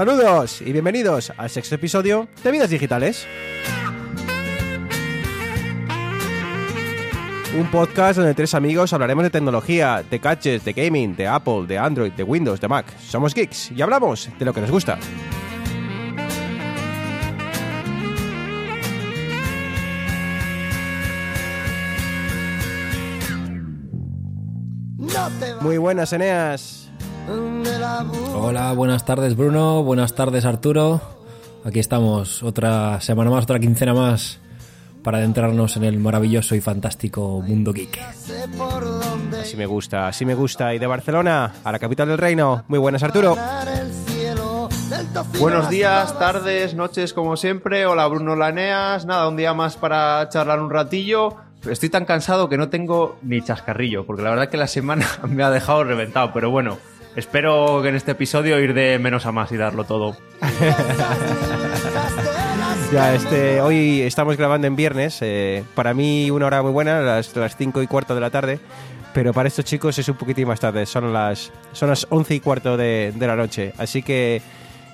Saludos y bienvenidos al sexto episodio de Vidas Digitales. Un podcast donde tres amigos hablaremos de tecnología, de gadgets, de gaming, de Apple, de Android, de Windows, de Mac. Somos geeks y hablamos de lo que nos gusta. Muy buenas, Eneas. Hola, buenas tardes Bruno, buenas tardes Arturo. Aquí estamos, otra semana más, otra quincena más para adentrarnos en el maravilloso y fantástico mundo geek. Así me gusta, así me gusta. Y de Barcelona a la capital del reino. Muy buenas, Arturo. Buenos días, tardes, noches, como siempre. Hola, Bruno Laneas. Nada, un día más para charlar un ratillo. Estoy tan cansado que no tengo ni chascarrillo, porque la verdad que la semana me ha dejado reventado. Pero bueno, espero que en este episodio ir de menos a más y darlo todo. Ya, este, hoy estamos grabando en viernes. eh, para mí una hora muy buena, las, las 5 y cuarto de la tarde. Pero para estos chicos es un poquitín más tarde. Son las, son las 11 y cuarto de, de la noche. Así que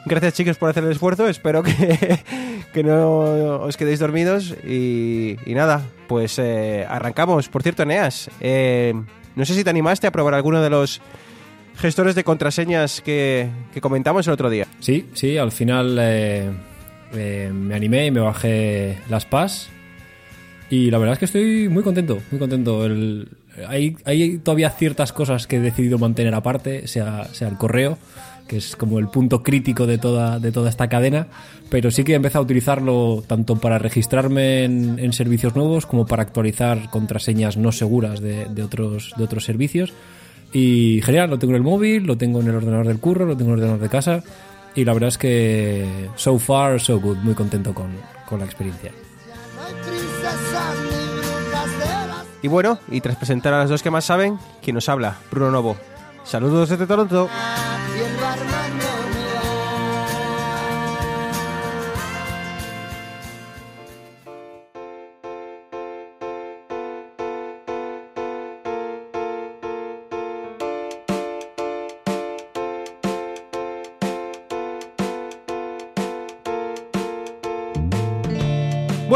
gracias chicos por hacer el esfuerzo. Espero que, que no os quedéis dormidos. Y, y nada, pues eh, arrancamos. Por cierto, Eneas, eh, no sé si te animaste a probar alguno de los gestores de contraseñas que, que comentamos el otro día. Sí, sí, al final eh, eh, me animé y me bajé las PAS. Y la verdad es que estoy muy contento, muy contento. El- hay, hay todavía ciertas cosas que he decidido mantener aparte, sea, sea el correo, que es como el punto crítico de toda, de toda esta cadena, pero sí que he empezado a utilizarlo tanto para registrarme en, en servicios nuevos como para actualizar contraseñas no seguras de, de otros, de otros servicios. Y genial, lo tengo en el móvil, lo tengo en el ordenador del curro, lo tengo en el ordenador de casa. Y la verdad es que so far, so good, muy contento con, con la experiencia. Y bueno, y tras presentar a las dos que más saben, ¿quién nos habla? Bruno Novo. Saludos desde Toronto.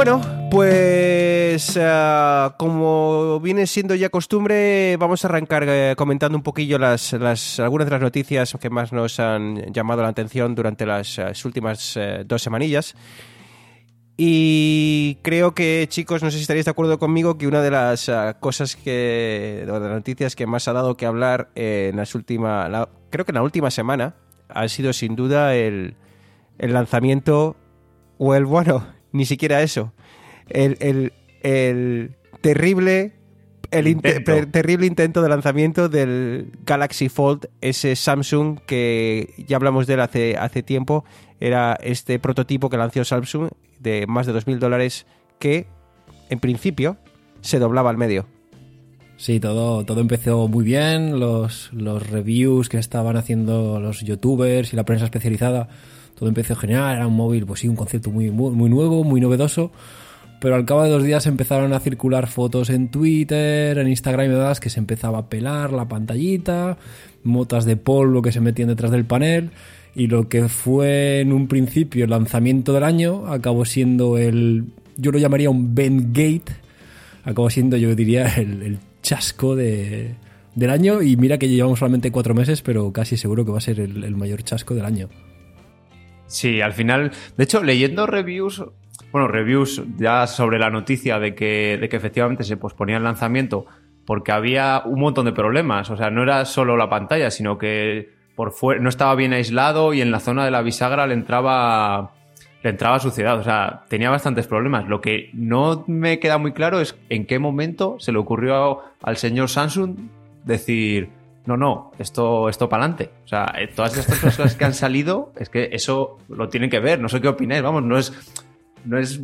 Bueno, pues ah, como viene siendo ya costumbre, vamos a arrancar eh, comentando un poquillo las, algunas de las noticias que más nos han llamado la atención durante las, eh, últimas eh, dos semanillas. Y creo que, chicos, no sé si estaréis de acuerdo conmigo que una de las cosas que, de las noticias que más ha dado que hablar en las últimas, la- creo que en la última semana, ha sido sin duda el, el lanzamiento, o el, bueno, ni siquiera eso, el, el- el terrible, el inte- Intento. terrible intento de lanzamiento del Galaxy Fold, ese Samsung que ya hablamos de él hace, hace tiempo, era este prototipo que lanzó Samsung de más de 2.000 dólares que, en principio, se doblaba al medio. Sí, todo, todo empezó muy bien, los, los reviews que estaban haciendo los youtubers y la prensa especializada, todo empezó genial, era un móvil, pues sí, un concepto muy, muy, muy nuevo, muy novedoso, pero al cabo de dos días empezaron a circular fotos en Twitter, en Instagram y demás, que se empezaba a pelar la pantallita, motas de polvo que se metían detrás del panel, y lo que fue en un principio el lanzamiento del año acabó siendo el, yo lo llamaría un Bendgate, acabó siendo, yo diría, el, el chasco de, del año. Y mira que llevamos solamente cuatro meses, pero casi seguro que va a ser el, el mayor chasco del año. Sí, al final, de hecho, leyendo reviews, bueno, reviews ya sobre la noticia de que, de que efectivamente se posponía el lanzamiento porque había un montón de problemas. O sea, no era solo la pantalla, sino que por no estaba bien aislado y en la zona de la bisagra le entraba le entraba suciedad. O sea, tenía bastantes problemas. Lo que no me queda muy claro es en qué momento se le ocurrió al señor Samsung decir no, no, esto, esto para adelante. O sea, eh, todas estas cosas que han salido, es que eso lo tienen que ver. No sé qué opináis, vamos, no es, no es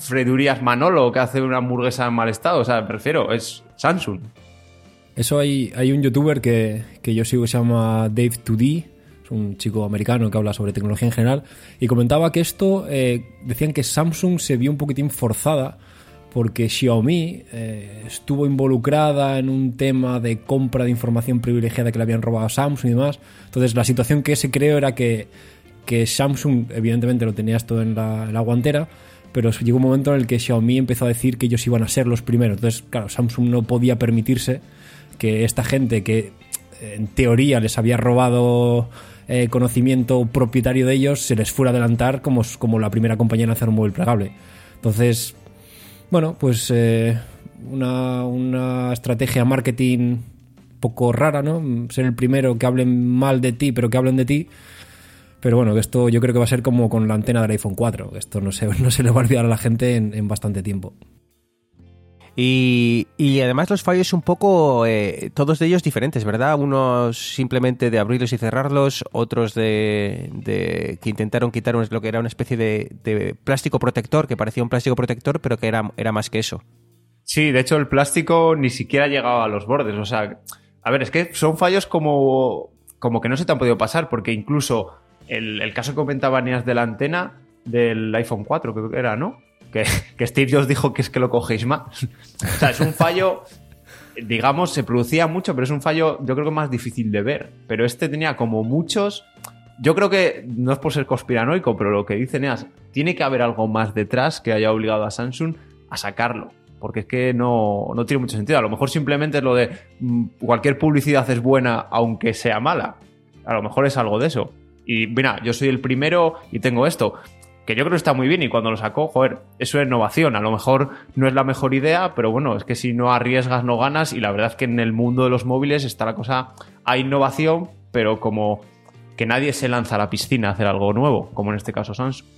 Fredurias Manolo que hace una hamburguesa en mal estado. O sea, me refiero, es Samsung. Eso hay, hay un youtuber que, que yo sigo que se llama Dave2D, es un chico americano que habla sobre tecnología en general, y comentaba que esto, eh, decían que Samsung se vio un poquitín forzada porque Xiaomi eh, estuvo involucrada en un tema de compra de información privilegiada que le habían robado a Samsung y demás. Entonces la situación que se creó era que que Samsung evidentemente lo tenías todo en la, la guantera, pero llegó un momento en el que Xiaomi empezó a decir que ellos iban a ser los primeros. Entonces, claro, Samsung no podía permitirse que esta gente que en teoría les había robado eh, conocimiento propietario de ellos se les fuera a adelantar como, como la primera compañía en hacer un móvil plegable. Entonces, bueno, pues eh, una, una estrategia marketing poco rara, ¿no? Ser el primero que hablen mal de ti, pero que hablen de ti. Pero bueno, esto yo creo que va a ser como con la antena del iPhone 4. Que esto no se, no se le va a olvidar a la gente en, en bastante tiempo. Y, y, además los fallos un poco, eh, todos de ellos diferentes, ¿verdad? Unos simplemente de abrirlos y cerrarlos, otros de, de que intentaron quitar un, lo que era una especie de, de, plástico protector, que parecía un plástico protector, pero que era, era más que eso. Sí, de hecho el plástico ni siquiera llegaba a los bordes. O sea, a ver, es que son fallos como, como que no se te han podido pasar, porque incluso el, caso que comentaba Neas de la antena del iPhone 4, creo que era, ¿no? Que, Steve Jobs dijo que es que lo cogéis más. o sea, es un fallo, digamos, se producía mucho, pero es un fallo, yo creo que más difícil de ver. Pero este tenía como muchos. Yo creo que, no es por ser conspiranoico, pero lo que dice Neas, tiene que haber algo más detrás que haya obligado a Samsung a sacarlo. Porque es que no, no tiene mucho sentido. A lo mejor simplemente es lo de mmm, cualquier publicidad es buena aunque sea mala. A lo mejor es algo de eso. Y mira, yo soy el primero y tengo esto que yo creo que está muy bien y cuando lo sacó, joder, eso es innovación. A lo mejor no es la mejor idea, pero bueno, es que si no arriesgas no ganas y la verdad es que en el mundo de los móviles está la cosa, hay innovación, pero como que nadie se lanza a la piscina a hacer algo nuevo, como en este caso Samsung.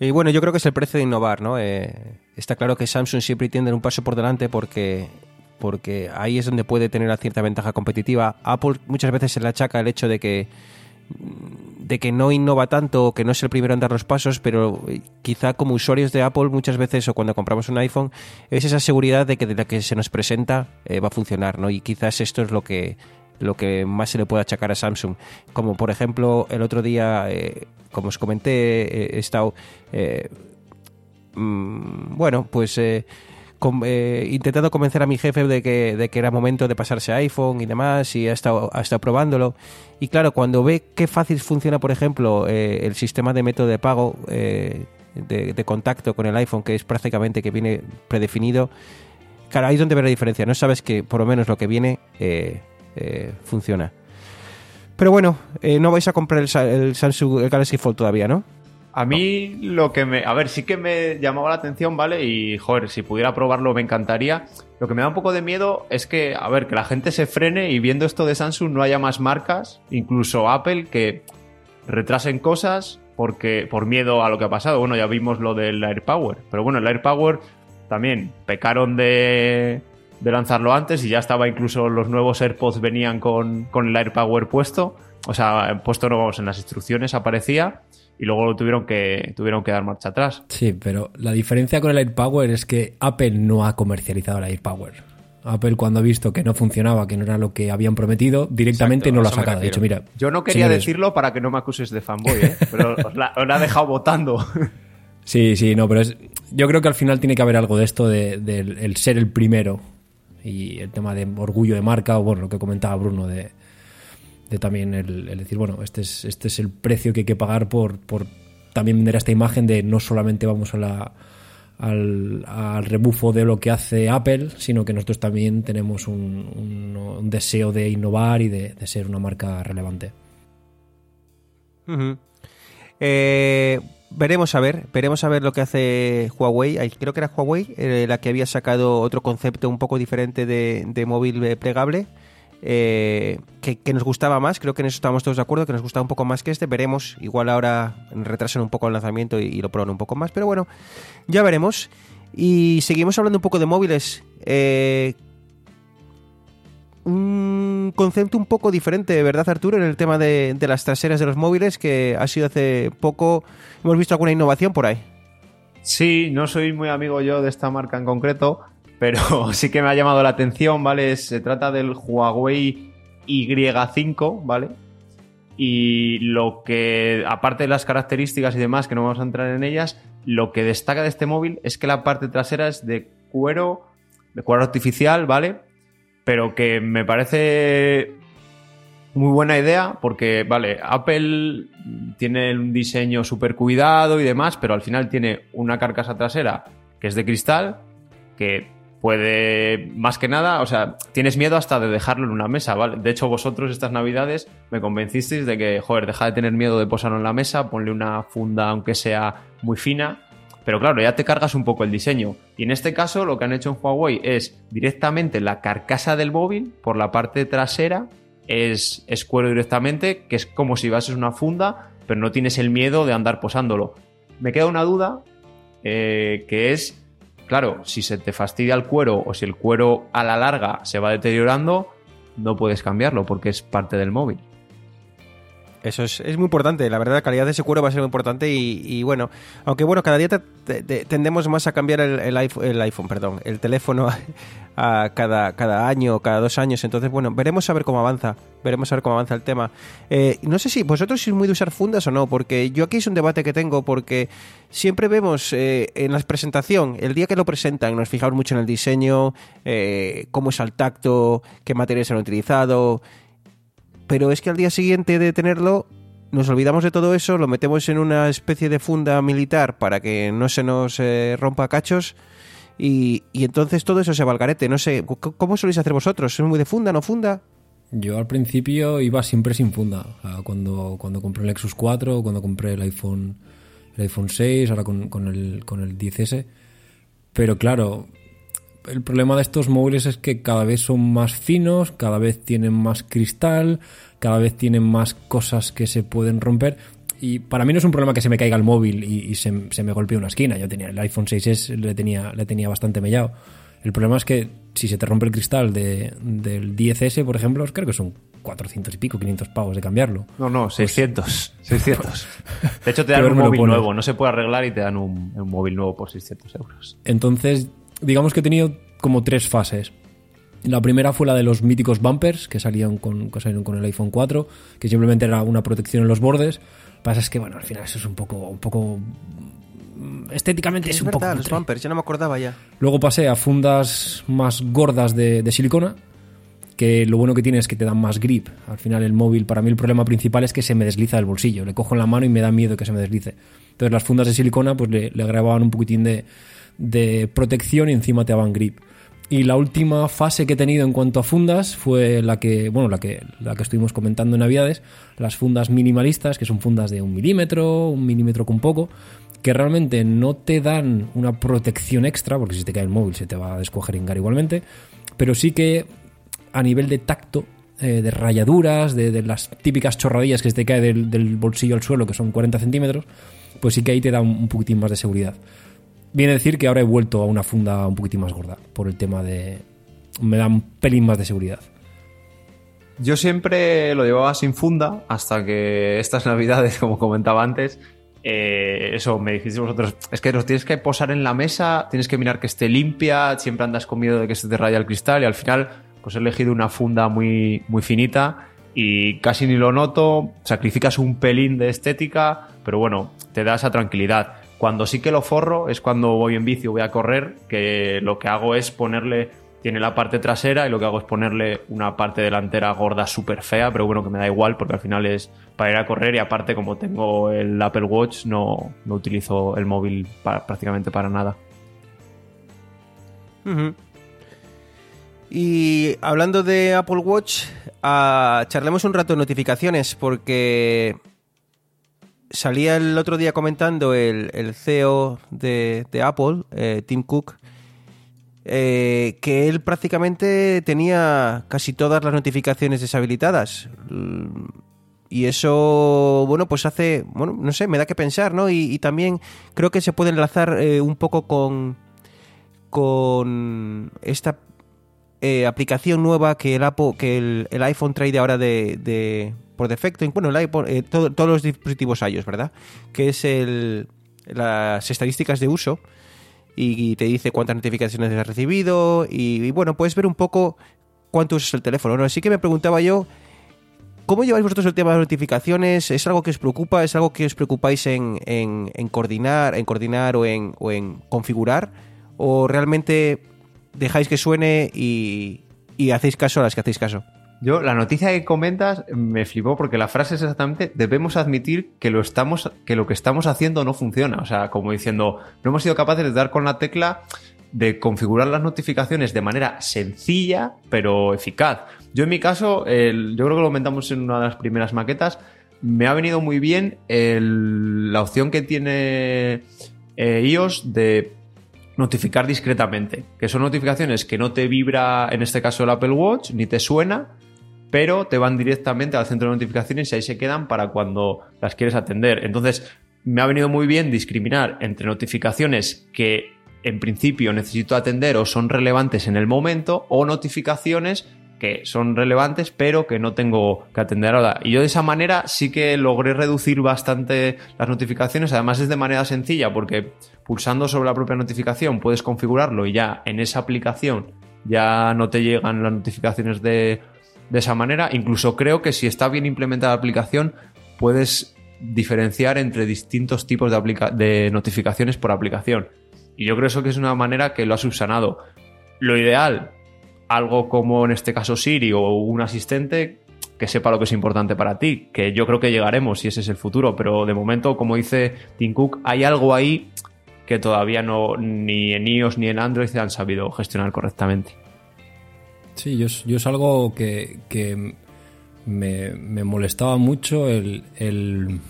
Y bueno, yo creo que es el precio de innovar, ¿no? Eh, está claro que Samsung siempre tiende un paso por delante porque porque ahí es donde puede tener una cierta ventaja competitiva. Apple muchas veces se le achaca el hecho de que de que no innova tanto, que no es el primero en dar los pasos, pero quizá como usuarios de Apple muchas veces o cuando compramos un iPhone es esa seguridad de que de la que se nos presenta eh, va a funcionar, ¿no? Y quizás esto es lo que lo que más se le puede achacar a Samsung. Como por ejemplo el otro día, eh, como os comenté, eh, he estado mmm, bueno, pues com, eh, intentando convencer a mi jefe de que, de que, era momento de pasarse a iPhone y demás, y ha estado, probándolo. Y claro, cuando ve qué fácil funciona, por ejemplo, eh, el sistema de método de pago eh, de, contacto con el iPhone, que es prácticamente que viene predefinido, claro, ahí es donde ve la diferencia. No sabes que por lo menos lo que viene funciona. Pero bueno, no vais a comprar el Samsung el Galaxy Fold todavía, ¿no? A mí lo que me... A ver, sí que me llamaba la atención, ¿vale? Y, joder, si pudiera probarlo me encantaría. Lo que me da un poco de miedo es que, a ver, que la gente se frene y viendo esto de Samsung no haya más marcas, incluso Apple, que retrasen cosas porque por miedo a lo que ha pasado. Bueno, ya vimos lo del AirPower. Pero bueno, el AirPower también pecaron de, de lanzarlo antes y ya estaba incluso los nuevos AirPods venían con, con el AirPower puesto. O sea, puesto no vamos, en las instrucciones aparecía y luego lo tuvieron que, tuvieron que dar marcha atrás. Sí, pero la diferencia con el AirPower es que Apple no ha comercializado el AirPower. Apple cuando ha visto que no funcionaba, que no era lo que habían prometido, directamente Exacto, no lo ha sacado. De hecho, mira, yo no quería señores... decirlo para que no me acuses de fanboy, ¿eh? pero os la, os la ha dejado votando. Sí, sí, no, pero es, yo creo que al final tiene que haber algo de esto de, de el ser el primero y el tema de orgullo de marca o bueno, lo que comentaba Bruno de, de también el, decir, bueno, este es, este es el precio que hay que pagar por, por también vender esta imagen de no solamente vamos a la, al, al, rebufo de lo que hace Apple, sino que nosotros también tenemos un, deseo de innovar y de, de, ser una marca relevante. Eh, veremos a ver, veremos a ver lo que hace Huawei. Creo que era Huawei eh, la que había sacado otro concepto un poco diferente de, de móvil plegable eh, que, nos gustaba más, creo que en eso estamos todos de acuerdo, que nos gustaba un poco más que este, veremos, igual ahora retrasan un poco el lanzamiento y, y lo prueban un poco más, pero bueno, ya veremos. Y seguimos hablando un poco de móviles. Eh, un concepto un poco diferente, ¿verdad, Arturo? En el tema de, de, las traseras de los móviles, que ha sido hace poco. ¿Hemos visto alguna innovación por ahí? Sí, no soy muy amigo yo de esta marca en concreto, pero sí que me ha llamado la atención, ¿vale? Se trata del Huawei Y5, ¿vale? Y lo que, aparte de las características y demás, que no vamos a entrar en ellas, lo que destaca de este móvil es que la parte trasera es de cuero, de cuero artificial, ¿vale? Pero que me parece muy buena idea porque, vale, Apple tiene un diseño súper cuidado y demás, pero al final tiene una carcasa trasera que es de cristal, que puede, más que nada, o sea, tienes miedo hasta de dejarlo en una mesa, ¿vale? De hecho, vosotros estas navidades me convencisteis de que, joder, deja de tener miedo de posarlo en la mesa, ponle una funda aunque sea muy fina, pero claro, ya te cargas un poco el diseño. Y en este caso, lo que han hecho en Huawei es directamente la carcasa del móvil por la parte trasera es, es cuero directamente, que es como si bases una funda, pero no tienes el miedo de andar posándolo. Me queda una duda, eh, que es, claro, si se te fastidia el cuero o si el cuero a la larga se va deteriorando, no puedes cambiarlo porque es parte del móvil. Eso es, es, muy importante, la verdad la calidad de ese cuero va a ser muy importante y, y bueno, aunque bueno, cada día te, te, tendemos más a cambiar el, iPhone, el, iPhone, perdón, el teléfono a, a cada, cada año, cada dos años, entonces bueno, veremos a ver cómo avanza, veremos a ver cómo avanza el tema. Eh, no sé si vosotros sois muy de usar fundas o no, porque yo aquí es un debate que tengo, porque siempre vemos eh, en la presentación, el día que lo presentan, nos fijamos mucho en el diseño, eh, cómo es al tacto, qué materiales han utilizado pero es que al día siguiente de tenerlo nos olvidamos de todo eso, lo metemos en una especie de funda militar para que no se nos eh, rompa cachos y, y, entonces todo eso se va al garete. No sé, ¿cómo soléis hacer vosotros? ¿Es muy de funda, no funda? Yo al principio iba siempre sin funda. Cuando, cuando compré el Lexus 4, cuando compré el iPhone, el iPhone 6, ahora con, con, el, con el 10S. Pero claro, el problema de estos móviles es que cada vez son más finos, cada vez tienen más cristal, cada vez tienen más cosas que se pueden romper. Y para mí no es un problema que se me caiga el móvil y, y se, se, me golpee una esquina. Yo tenía el iPhone 6S, le tenía, le tenía bastante mellado. El problema es que si se te rompe el cristal de, del 10S, por ejemplo, creo que son 400 y pico, 500 pavos de cambiarlo. No, no, 600. 600. De hecho, te dan un móvil nuevo. No se puede arreglar y te dan un, un móvil nuevo por 600 euros. Entonces, digamos que he tenido como tres fases. La primera fue la de los míticos bumpers que salían con, que salieron con el iPhone 4, que simplemente era una protección en los bordes. Lo que pasa es que, bueno, al final eso es un poco, un poco estéticamente es, es un verdad, poco los bumpers, ya no me acordaba ya. Luego pasé a fundas más gordas de, de, silicona, que lo bueno que tiene es que te dan más grip. Al final el móvil, para mí el problema principal es que se me desliza el bolsillo. Le cojo en la mano y me da miedo que se me deslice. Entonces las fundas de silicona pues le, le grababan un poquitín de, de protección y encima te daban grip. Y la última fase que he tenido en cuanto a fundas fue la que, bueno, la que, la que estuvimos comentando en Navidades, las fundas minimalistas, que son fundas de un milímetro, un milímetro con poco, que realmente no te dan una protección extra, porque si te cae el móvil se te va a descuajeringar igualmente, pero sí que a nivel de tacto, eh, de rayaduras, de, las típicas chorradillas que se te cae del, bolsillo al suelo, que son 40 centímetros, pues sí que ahí te da un poquitín más de seguridad. Viene a decir que ahora he vuelto a una funda un poquitín más gorda, por el tema de... me da un pelín más de seguridad. Yo siempre lo llevaba sin funda hasta que estas navidades, como comentaba antes, eh, eso me dijisteis vosotros, es que los tienes que posar en la mesa, tienes que mirar que esté limpia, siempre andas con miedo de que se te raya el cristal y al final pues he elegido una funda muy, muy finita y casi ni lo noto, sacrificas un pelín de estética, pero bueno, te da esa tranquilidad. Cuando sí que lo forro es cuando voy en bici o voy a correr, que lo que hago es ponerle, tiene la parte trasera y lo que hago es ponerle una parte delantera gorda súper fea, pero bueno, que me da igual porque al final es para ir a correr y aparte como tengo el Apple Watch no, no utilizo el móvil prácticamente para nada. Uh. Y hablando de Apple Watch, uh, charlemos un rato de notificaciones porque salía el otro día comentando el, el CEO de, de Apple, eh, Tim Cook, eh, que él prácticamente tenía casi todas las notificaciones deshabilitadas. Y eso, bueno, pues hace, bueno, no sé, me da que pensar, ¿no? Y, y también creo que se puede enlazar eh, un poco con, con esta eh, aplicación nueva que el, Apple, que el, iPhone trae de ahora de, por defecto, bueno, el iPhone, eh, todo, todos los dispositivos iOS, ¿verdad? Que es el, las estadísticas de uso y, te dice cuántas notificaciones has recibido y, bueno, puedes ver un poco cuánto usas el teléfono, ¿no? Así que me preguntaba yo, ¿cómo lleváis vosotros el tema de notificaciones? ¿Es algo que os preocupa? ¿Es algo que os preocupáis en, en, en coordinar, en coordinar o en, o en configurar? ¿O realmente dejáis que suene y, y hacéis caso a las que hacéis caso? Yo, la noticia que comentas me flipó porque la frase es exactamente debemos admitir que lo estamos, que lo que estamos haciendo no funciona. O sea, como diciendo, no hemos sido capaces de dar con la tecla de configurar las notificaciones de manera sencilla pero eficaz. Yo en mi caso, yo creo que lo comentamos en una de las primeras maquetas, me ha venido muy bien la opción que tiene eh, iOS de notificar discretamente, que son notificaciones que no te vibra, en este caso el Apple Watch, ni te suena, pero te van directamente al centro de notificaciones y ahí se quedan para cuando las quieres atender. Entonces, me ha venido muy bien discriminar entre notificaciones que en principio necesito atender o son relevantes en el momento o notificaciones que son relevantes pero que no tengo que atender ahora. Y yo de esa manera sí que logré reducir bastante las notificaciones. Además es de manera sencilla porque pulsando sobre la propia notificación puedes configurarlo y ya en esa aplicación ya no te llegan las notificaciones de, de esa manera. Incluso creo que si está bien implementada la aplicación puedes diferenciar entre distintos tipos de, de notificaciones por aplicación. Y yo creo eso que es una manera que lo ha subsanado. Lo ideal, algo como en este caso Siri o un asistente que sepa lo que es importante para ti, que yo creo que llegaremos y ese es el futuro, pero de momento, como dice Tim Cook, hay algo ahí que todavía no ni en iOS ni en Android se han sabido gestionar correctamente. Sí, yo, yo es algo que, que me, molestaba mucho el, el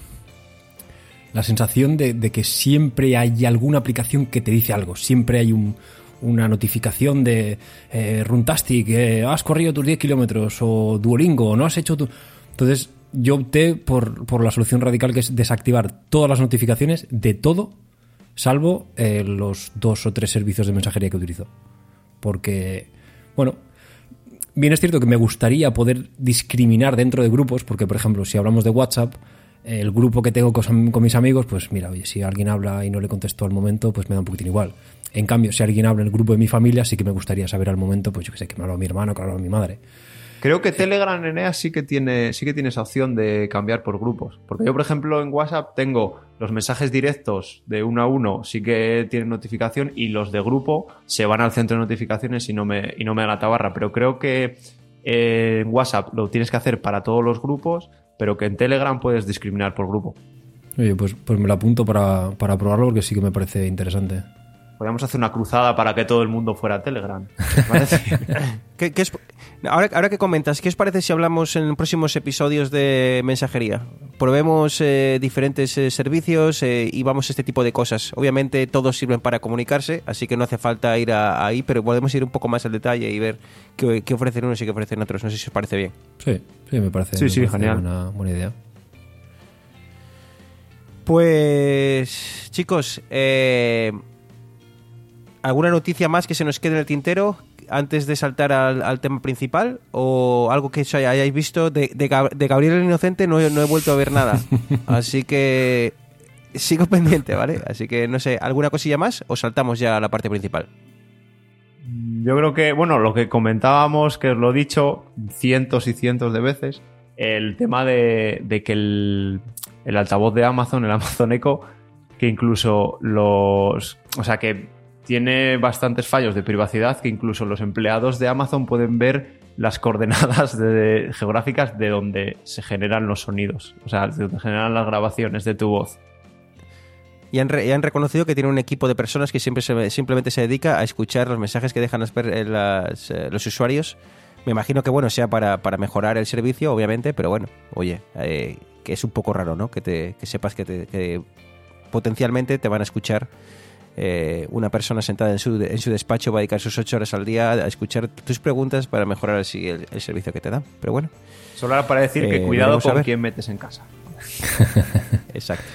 la sensación de, que siempre hay alguna aplicación que te dice algo, siempre hay un, una notificación de eh, Runtastic, eh, has corrido tus 10 kilómetros, o Duolingo, no has hecho tu... Entonces yo opté por, por, la solución radical que es desactivar todas las notificaciones de todo, salvo eh, los dos o tres servicios de mensajería que utilizo. Porque, bueno, bien es cierto que me gustaría poder discriminar dentro de grupos, porque por ejemplo, si hablamos de WhatsApp, el grupo que tengo con, con, mis amigos, pues mira, oye, si alguien habla y no le contesto al momento, pues me da un poquitín igual. En cambio, si alguien habla en el grupo de mi familia, sí que me gustaría saber al momento, pues yo que sé, que me habla mi hermano, que me habla mi madre. Creo que Telegram Enea sí que tiene, sí que tiene esa opción de cambiar por grupos. Porque yo, por ejemplo, en WhatsApp tengo los mensajes directos de uno a uno, sí que tienen notificación, y los de grupo se van al centro de notificaciones y no me, y no me da la tabarra. Pero creo que en WhatsApp lo tienes que hacer para todos los grupos, pero que en Telegram puedes discriminar por grupo. Oye, pues, pues me lo apunto para, para probarlo porque sí que me parece interesante. Podríamos hacer una cruzada para que todo el mundo fuera a Telegram. ¿Qué, qué es, ahora, ahora que comentas, ¿qué os parece si hablamos en próximos episodios de mensajería? Probemos eh, diferentes eh, servicios eh, y vamos a este tipo de cosas. Obviamente todos sirven para comunicarse, así que no hace falta ir a, ahí, pero podemos ir un poco más al detalle y ver qué, qué, ofrecen unos y qué ofrecen otros. No sé si os parece bien. Sí, sí, me parece, sí, me sí, parece genial. Una buena idea. Pues chicos, eh, ¿alguna noticia más que se nos quede en el tintero antes de saltar al, al tema principal? ¿O algo que hayáis visto? De, de, Gab de Gabriel el Inocente no, no, he vuelto a ver nada. Así que sigo pendiente, ¿vale? Así que no sé, ¿alguna cosilla más o saltamos ya a la parte principal? Yo creo que, bueno, lo que comentábamos, que os lo he dicho cientos y cientos de veces, el tema de, de que el, el altavoz de Amazon, el Amazon Echo, que incluso los... O sea, que tiene bastantes fallos de privacidad que incluso los empleados de Amazon pueden ver las coordenadas de, geográficas de donde se generan los sonidos, o sea, de donde generan las grabaciones de tu voz. Y han, reconocido que tiene un equipo de personas que siempre simplemente se dedica a escuchar los mensajes que dejan las, eh, los usuarios. Me imagino que bueno sea para, mejorar el servicio, obviamente, pero bueno, oye, eh, que es un poco raro, ¿no? Que, sepas que potencialmente te van a escuchar eh, una persona sentada en su, en su despacho va a dedicar sus ocho horas al día a escuchar tus preguntas para mejorar así el, el servicio que te dan. Pero bueno. Solo era para decir eh, que cuidado con quién metes en casa. Exacto.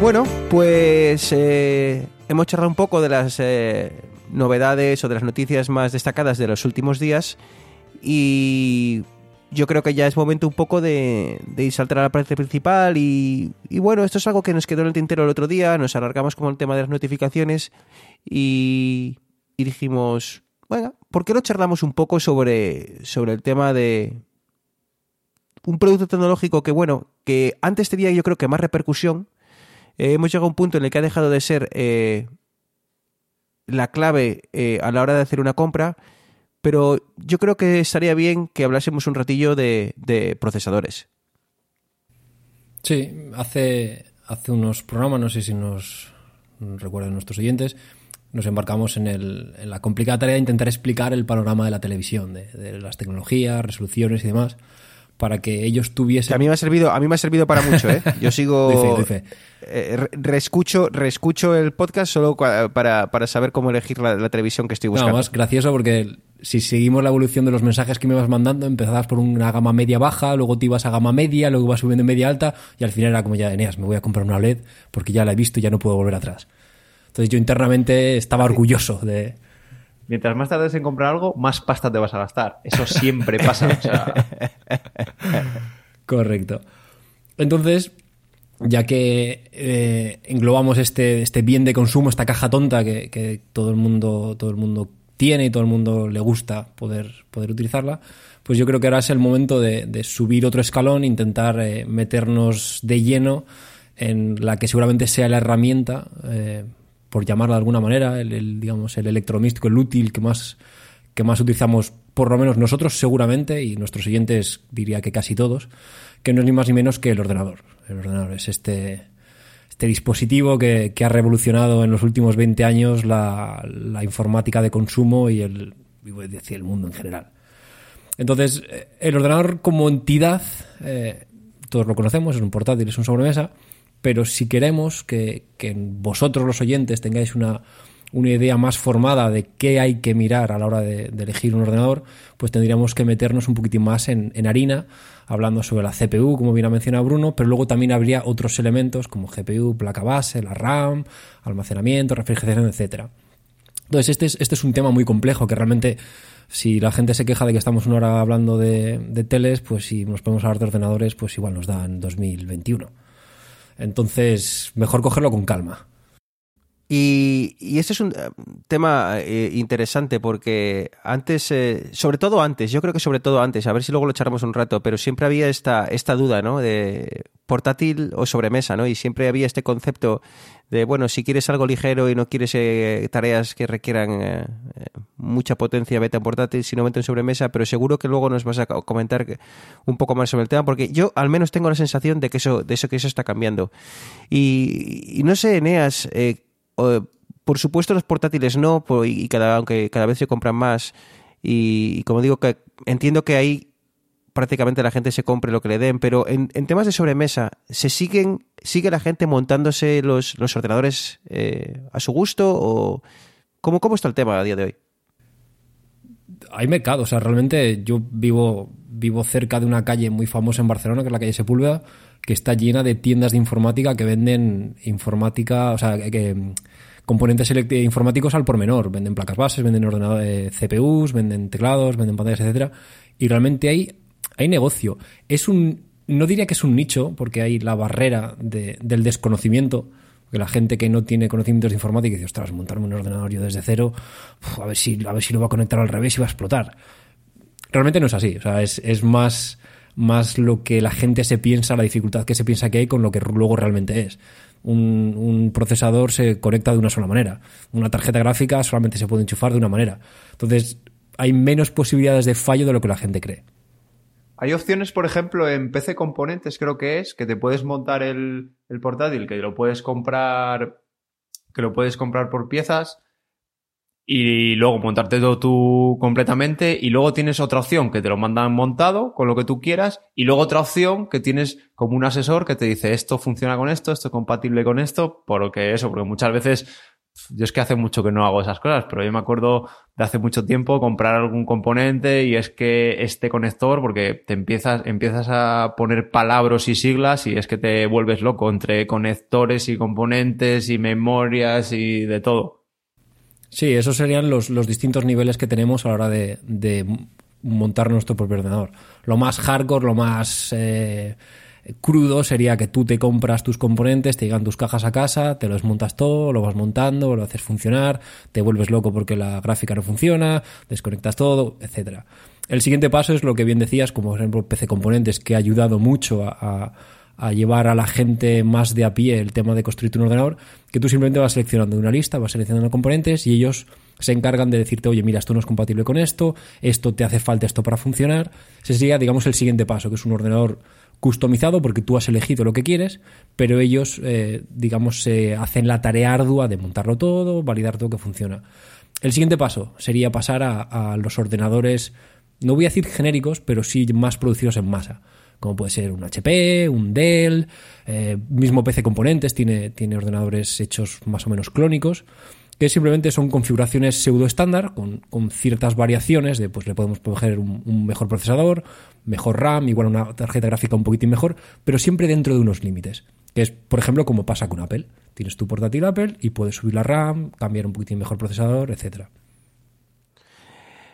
Bueno, pues eh, hemos charlado un poco de las eh, novedades o de las noticias más destacadas de los últimos días y yo creo que ya es momento un poco de, ir saltar a la parte principal y, y, bueno, esto es algo que nos quedó en el tintero el otro día, nos alargamos con el tema de las notificaciones y, y dijimos, bueno, ¿por qué no charlamos un poco sobre, sobre el tema de un producto tecnológico que, bueno, que antes tenía yo creo que más repercusión, eh, hemos llegado a un punto en el que ha dejado de ser eh, la clave eh, a la hora de hacer una compra, pero yo creo que estaría bien que hablásemos un ratillo de, de procesadores. Sí, hace, hace unos programas, no sé si nos recuerdan nuestros oyentes, nos embarcamos en, el, en, la complicada tarea de intentar explicar el panorama de la televisión, de, de las tecnologías, resoluciones y demás para que ellos tuviesen. Que a mí me ha servido, a mí me ha servido para mucho, ¿eh? Yo sigo. doy fe. Eh, reescucho, reescucho el podcast solo para, para saber cómo elegir la, la, televisión que estoy buscando. No, más gracioso porque si seguimos la evolución de los mensajes que me vas mandando, empezabas por una gama media baja, luego te ibas a gama media, luego ibas subiendo media alta y al final era como ya, Eneas, me voy a comprar una LED porque ya la he visto y ya no puedo volver atrás. Entonces yo internamente estaba orgulloso de, mientras más tardes en comprar algo, más pasta te vas a gastar. Eso siempre pasa. O sea... Correcto. Entonces, ya que eh, englobamos este, este bien de consumo, esta caja tonta que, que, todo el mundo, todo el mundo tiene y todo el mundo le gusta poder, poder utilizarla, pues yo creo que ahora es el momento de, subir otro escalón, intentar eh, meternos de lleno en la que seguramente sea la herramienta eh, por llamarla de alguna manera, el, el, digamos, el electrodomístico, el útil que más, que más utilizamos, por lo menos nosotros seguramente, y nuestros siguientes diría que casi todos, que no es ni más ni menos que el ordenador. El ordenador es este, este dispositivo que, ha revolucionado en los últimos 20 años la, informática de consumo y el, decir, el mundo en general. Entonces, el ordenador como entidad, eh, todos lo conocemos, es un portátil, es un sobremesa, pero si queremos que, que vosotros los oyentes tengáis una, una, idea más formada de qué hay que mirar a la hora de, elegir un ordenador, pues tendríamos que meternos un poquitín más en, en, harina, hablando sobre la CPU, como bien ha mencionado Bruno, pero luego también habría otros elementos como GPU, placa base, la RAM, almacenamiento, refrigeración, etcétera. Entonces, este es, este es un tema muy complejo que realmente si la gente se queja de que estamos una hora hablando de, de teles, pues si nos podemos hablar de ordenadores, pues igual nos dan 2021. Entonces, mejor cogerlo con calma. Y, y este es un eh, tema eh, interesante porque antes, eh, sobre todo antes, yo creo que sobre todo antes, a ver si luego lo echaremos un rato, pero siempre había esta, esta duda, ¿no? De portátil o sobremesa, ¿no? Y siempre había este concepto de, bueno, si quieres algo ligero y no quieres eh, tareas que requieran mucha potencia, vete en portátil, si no vete en sobremesa, pero seguro que luego nos vas a comentar un poco más sobre el tema, porque yo al menos tengo la sensación de que eso, de eso, que eso está cambiando. Y, y no sé, Eneas, eh, por supuesto los portátiles no, y cada, aunque cada vez se compran más, y, como digo, que entiendo que ahí prácticamente la gente se compre lo que le den, pero en, en temas de sobremesa, ¿se siguen, sigue la gente montándose los, los ordenadores eh, a su gusto? o ¿cómo, ¿Cómo está el tema a día de hoy? Hay mercado, o sea, realmente yo vivo, vivo cerca de una calle muy famosa en Barcelona, que es la calle Sepúlveda, que está llena de tiendas de informática que venden informática, o sea, que, componentes informáticos al por menor. Venden placas bases, venden ordenadores, CPUs, venden teclados, venden pantallas, etcétera. Y realmente hay hay negocio. Es un, no diría que es un nicho, porque hay la barrera de, del desconocimiento, que la gente que no tiene conocimientos de informática dice, ostras, montarme un ordenador yo desde cero, a ver si, a ver si lo va a conectar al revés y va a explotar. Realmente no es así, es, es más, más lo que la gente se piensa, la dificultad que se piensa que hay con lo que luego realmente es. Un, procesador se conecta de una sola manera. Una tarjeta gráfica solamente se puede enchufar de una manera. Entonces, hay menos posibilidades de fallo de lo que la gente cree. Hay opciones, por ejemplo, en PC Componentes, creo que es, que te puedes montar el, el, portátil, que lo puedes comprar, que lo puedes comprar por piezas y luego montarte todo tú completamente y luego tienes otra opción que te lo mandan montado con lo que tú quieras y luego otra opción que tienes como un asesor que te dice esto funciona con esto, esto es compatible con esto, porque eso, porque muchas veces yo es que hace mucho que no hago esas cosas, pero yo me acuerdo de hace mucho tiempo comprar algún componente y es que este conector, porque te empiezas, empiezas a poner palabras y siglas y es que te vuelves loco entre conectores y componentes y memorias y de todo. Sí, esos serían los, los distintos niveles que tenemos a la hora de, montar nuestro propio ordenador. Lo más hardcore, lo más... Eh, crudo sería que tú te compras tus componentes, te llegan tus cajas a casa, te los montas todo, lo vas montando, lo haces funcionar, te vuelves loco porque la gráfica no funciona, desconectas todo, etcétera. El siguiente paso es lo que bien decías, como por ejemplo PC Componentes, que ha ayudado mucho a, a llevar a la gente más de a pie el tema de construir un ordenador, que tú simplemente vas seleccionando una lista, vas seleccionando componentes y ellos se encargan de decirte, oye, mira, esto no es compatible con esto, esto te hace falta esto para funcionar. Ese sería, digamos, el siguiente paso, que es un ordenador customizado porque tú has elegido lo que quieres, pero ellos, eh, digamos, se hacen la tarea ardua de montarlo todo, validar todo que funciona. El siguiente paso sería pasar a, los ordenadores, no voy a decir genéricos, pero sí más producidos en masa como puede ser un HP, un Dell, eh, mismo PC Componentes tiene, tiene ordenadores hechos más o menos clónicos, que simplemente son configuraciones pseudo estándar con, ciertas variaciones de pues le podemos coger un, mejor procesador, mejor RAM, igual una tarjeta gráfica un poquitín mejor, pero siempre dentro de unos límites. Que es, por ejemplo, como pasa con Apple. Tienes tu portátil Apple y puedes subir la RAM, cambiar un poquitín mejor procesador, etcétera.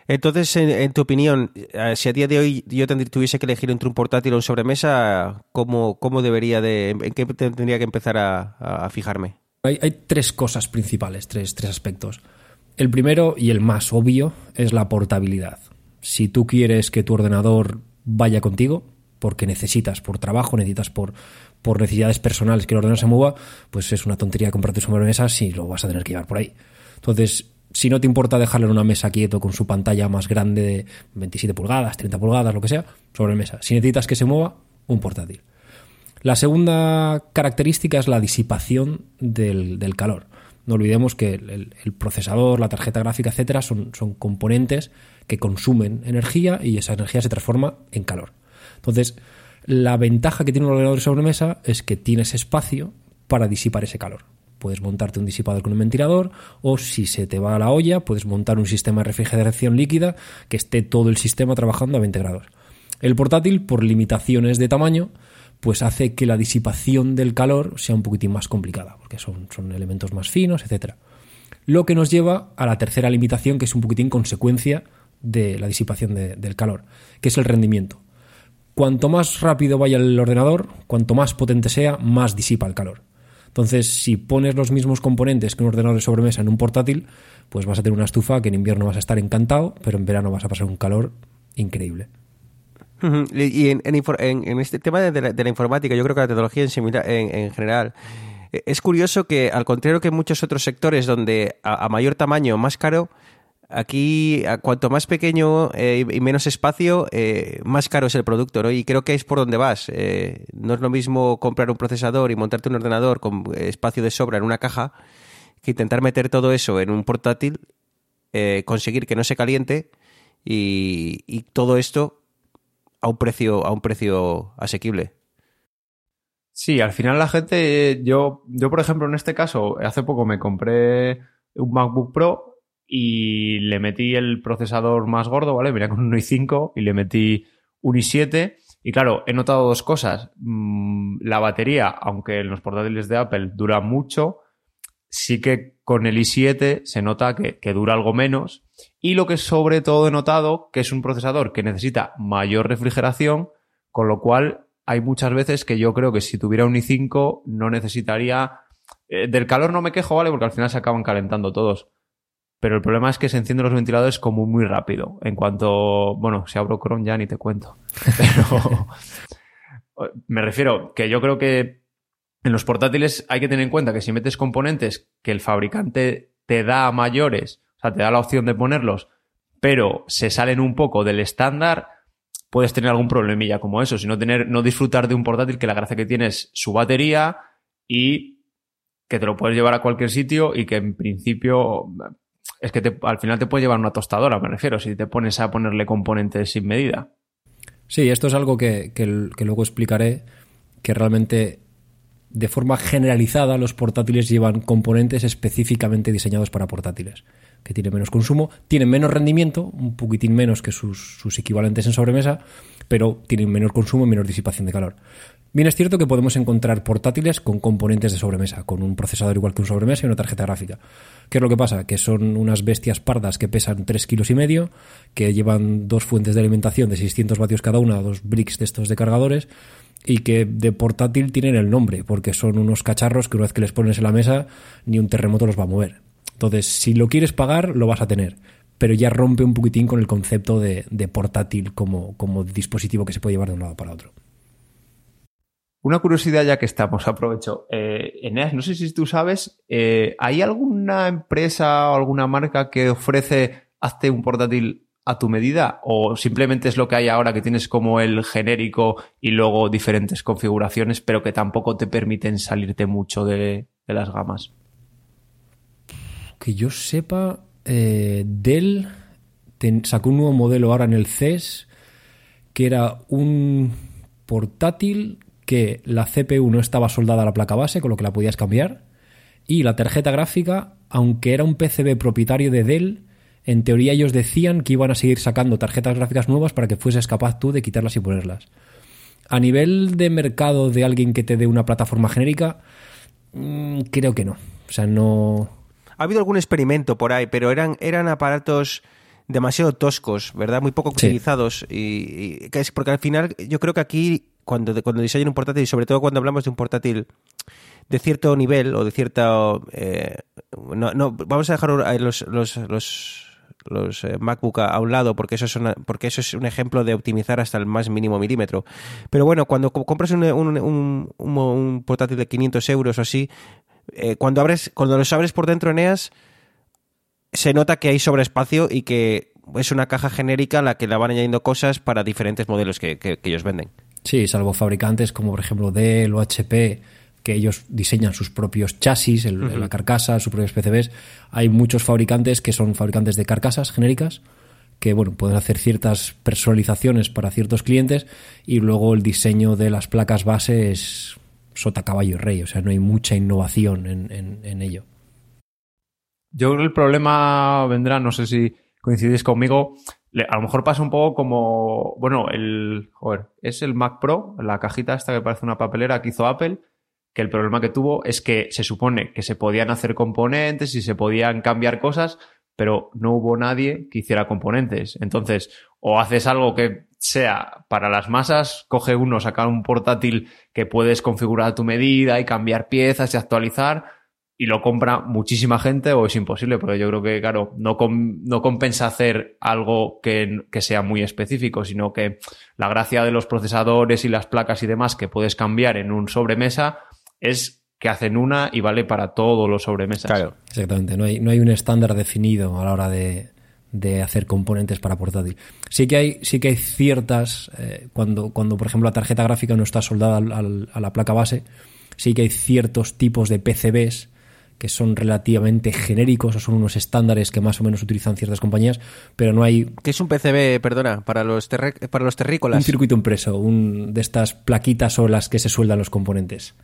Entonces, en, tu opinión, eh, si a día de hoy yo tuviese que elegir entre un portátil o un sobremesa, ¿cómo, cómo debería de, en qué tendría que empezar a fijarme? Hay, tres cosas principales, tres, tres aspectos. El primero y el más obvio es la portabilidad. Si tú quieres que tu ordenador vaya contigo, porque necesitas por trabajo, necesitas por, por necesidades personales que el ordenador se mueva, pues es una tontería comprarte una mesa si lo vas a tener que llevar por ahí. Entonces, si no te importa dejarlo en una mesa quieto con su pantalla más grande de 27 pulgadas, 30 pulgadas, lo que sea, sobre mesa. Si necesitas que se mueva, un portátil. La segunda característica es la disipación del, calor. No olvidemos que el, procesador, la tarjeta gráfica, etcétera, son, son, componentes que consumen energía y esa energía se transforma en calor. Entonces, la ventaja que tiene un ordenador de sobremesa es que tienes espacio para disipar ese calor. Puedes montarte un disipador con un ventilador o si se te va a la olla, puedes montar un sistema de refrigeración líquida que esté todo el sistema trabajando a 20 grados. El portátil, por limitaciones de tamaño, pues hace que la disipación del calor sea un poquitín más complicada, porque son, son elementos más finos, etc. Lo que nos lleva a la tercera limitación, que es un poquitín consecuencia de la disipación del calor, que es el rendimiento. Cuanto más rápido vaya el ordenador, cuanto más potente sea, más disipa el calor. Entonces, si pones los mismos componentes que un ordenador de sobremesa en un portátil, pues vas a tener una estufa que en invierno vas a estar encantado, pero en verano vas a pasar un calor increíble. Y en, este tema de la, informática, yo creo que la tecnología en, en, general, e, es curioso que, al contrario que muchos otros sectores donde a, mayor tamaño, más caro, aquí cuanto más pequeño eh, y menos espacio, eh, más caro es el producto, ¿no? Y creo que es por donde vas. Eh, no es lo mismo comprar un procesador y montarte un ordenador con espacio de sobra en una caja que intentar meter todo eso en un portátil, conseguir que no se caliente y, y todo esto a un precio, a un precio asequible. Sí, al final la gente, yo, yo por ejemplo en este caso, hace poco me compré un MacBook Pro y le metí el procesador más gordo, ¿vale? Venía con un i5 y le metí un i7 y claro, he notado dos cosas. Mm, la batería, aunque en los portátiles de Apple dura mucho, sí que con el i7 se nota que, dura algo menos. Y lo que sobre todo he notado, que es un procesador que necesita mayor refrigeración, con lo cual hay muchas veces que yo creo que si tuviera un i5 no necesitaría... Eh, del calor no me quejo, ¿vale? Porque al final se acaban calentando todos. Pero el problema es que se encienden los ventiladores como muy rápido. En cuanto, bueno, si abro Chrome ya ni te cuento. Pero me refiero que yo creo que en los portátiles hay que tener en cuenta que si metes componentes que el fabricante te da mayores, o sea, te da la opción de ponerlos, pero se salen un poco del estándar, puedes tener algún problemilla como eso, sino tener, no disfrutar de un portátil que la gracia que tiene es su batería y que te lo puedes llevar a cualquier sitio y que en principio es que al final te puede llevar una tostadora, me refiero, si te pones a ponerle componentes sin medida. Sí, esto es algo que, que luego explicaré, que realmente de forma generalizada los portátiles llevan componentes específicamente diseñados para portátiles, que tienen menos consumo, tienen menos rendimiento, un poquitín menos que sus, equivalentes en sobremesa, pero tienen menor consumo y menor disipación de calor. Bien es cierto que podemos encontrar portátiles con componentes de sobremesa, con un procesador igual que un sobremesa y una tarjeta gráfica. ¿Qué es lo que pasa? Que son unas bestias pardas que pesan 3 kilos y medio, que llevan dos fuentes de alimentación de 600 vatios cada una, dos bricks de estos de cargadores, y que de portátil tienen el nombre, porque son unos cacharros que una vez que les pones en la mesa, ni un terremoto los va a mover. Entonces, si lo quieres pagar, lo vas a tener, pero ya rompe un poquitín con el concepto de, portátil como, como dispositivo que se puede llevar de un lado para otro. Una curiosidad ya que estamos, aprovecho. Eh, Eneas, no sé si tú sabes, eh, ¿hay alguna empresa o alguna marca que ofrece hazte un portátil a tu medida o simplemente es lo que hay ahora que tienes como el genérico y luego diferentes configuraciones pero que tampoco te permiten salirte mucho de, las gamas? Que yo sepa, eh, Dell sacó un nuevo modelo ahora en el CES que era un portátil que la CPU no estaba soldada a la placa base, con lo que la podías cambiar, y la tarjeta gráfica, aunque era un PCB propietario de Dell, en teoría ellos decían que iban a seguir sacando tarjetas gráficas nuevas para que fueses capaz tú de quitarlas y ponerlas. A nivel de mercado de alguien que te dé una plataforma genérica, mm, creo que no. O sea, no... Ha habido algún experimento por ahí, pero eran, eran aparatos demasiado toscos, ¿verdad? Muy poco utilizados. Y, es porque al final yo creo que aquí, cuando, cuando diseñan un portátil, y sobre todo cuando hablamos de un portátil de cierto nivel o de cierta... Eh, no, no, vamos a dejar los, los, los eh, MacBook a, un lado porque eso, es porque eso es un ejemplo de optimizar hasta el más mínimo milímetro. Pero bueno, cuando compras un, un, un, portátil de 500 euros o así, eh, cuando, abres, cuando los abres por dentro, Eneas, se nota que hay sobreespacio y que es una caja genérica a la que le van añadiendo cosas para diferentes modelos que, que ellos venden. Sí, salvo fabricantes como por ejemplo Dell o HP que ellos diseñan sus propios chasis, la carcasa, sus propios PCBs. Hay muchos fabricantes que son fabricantes de carcasas genéricas que bueno, pueden hacer ciertas personalizaciones para ciertos clientes y luego el diseño de las placas base es sota caballo y rey, o sea, no hay mucha innovación en, ello. Yo creo que el problema vendrá, no sé si coincidís conmigo, a lo mejor pasa un poco como, bueno, el, joder, es el Mac Pro, la cajita esta que parece una papelera que hizo Apple, que el problema que tuvo es que se supone que se podían hacer componentes y se podían cambiar cosas, pero no hubo nadie que hiciera componentes. Entonces, o haces algo que sea para las masas, coge uno, saca un portátil que puedes configurar tu medida y cambiar piezas y actualizar, y lo compra muchísima gente o es imposible, porque yo creo que, claro, no, no compensa hacer algo que, que, sea muy específico, sino que la gracia de los procesadores y las placas y demás que puedes cambiar en un sobremesa, es que hacen una y vale para todos los sobremesas. Claro. Exactamente, no hay, no hay un estándar definido a la hora de, hacer componentes para portátil. Sí que hay, sí que hay ciertas, eh, cuando, cuando por ejemplo la tarjeta gráfica no está soldada a la placa base, sí que hay ciertos tipos de PCBs que son relativamente genéricos o son unos estándares que más o menos utilizan ciertas compañías, pero no hay... ¿Qué es un PCB, perdona, para los, para los terrícolas? Un circuito impreso, un, de estas plaquitas o las que se sueldan los componentes.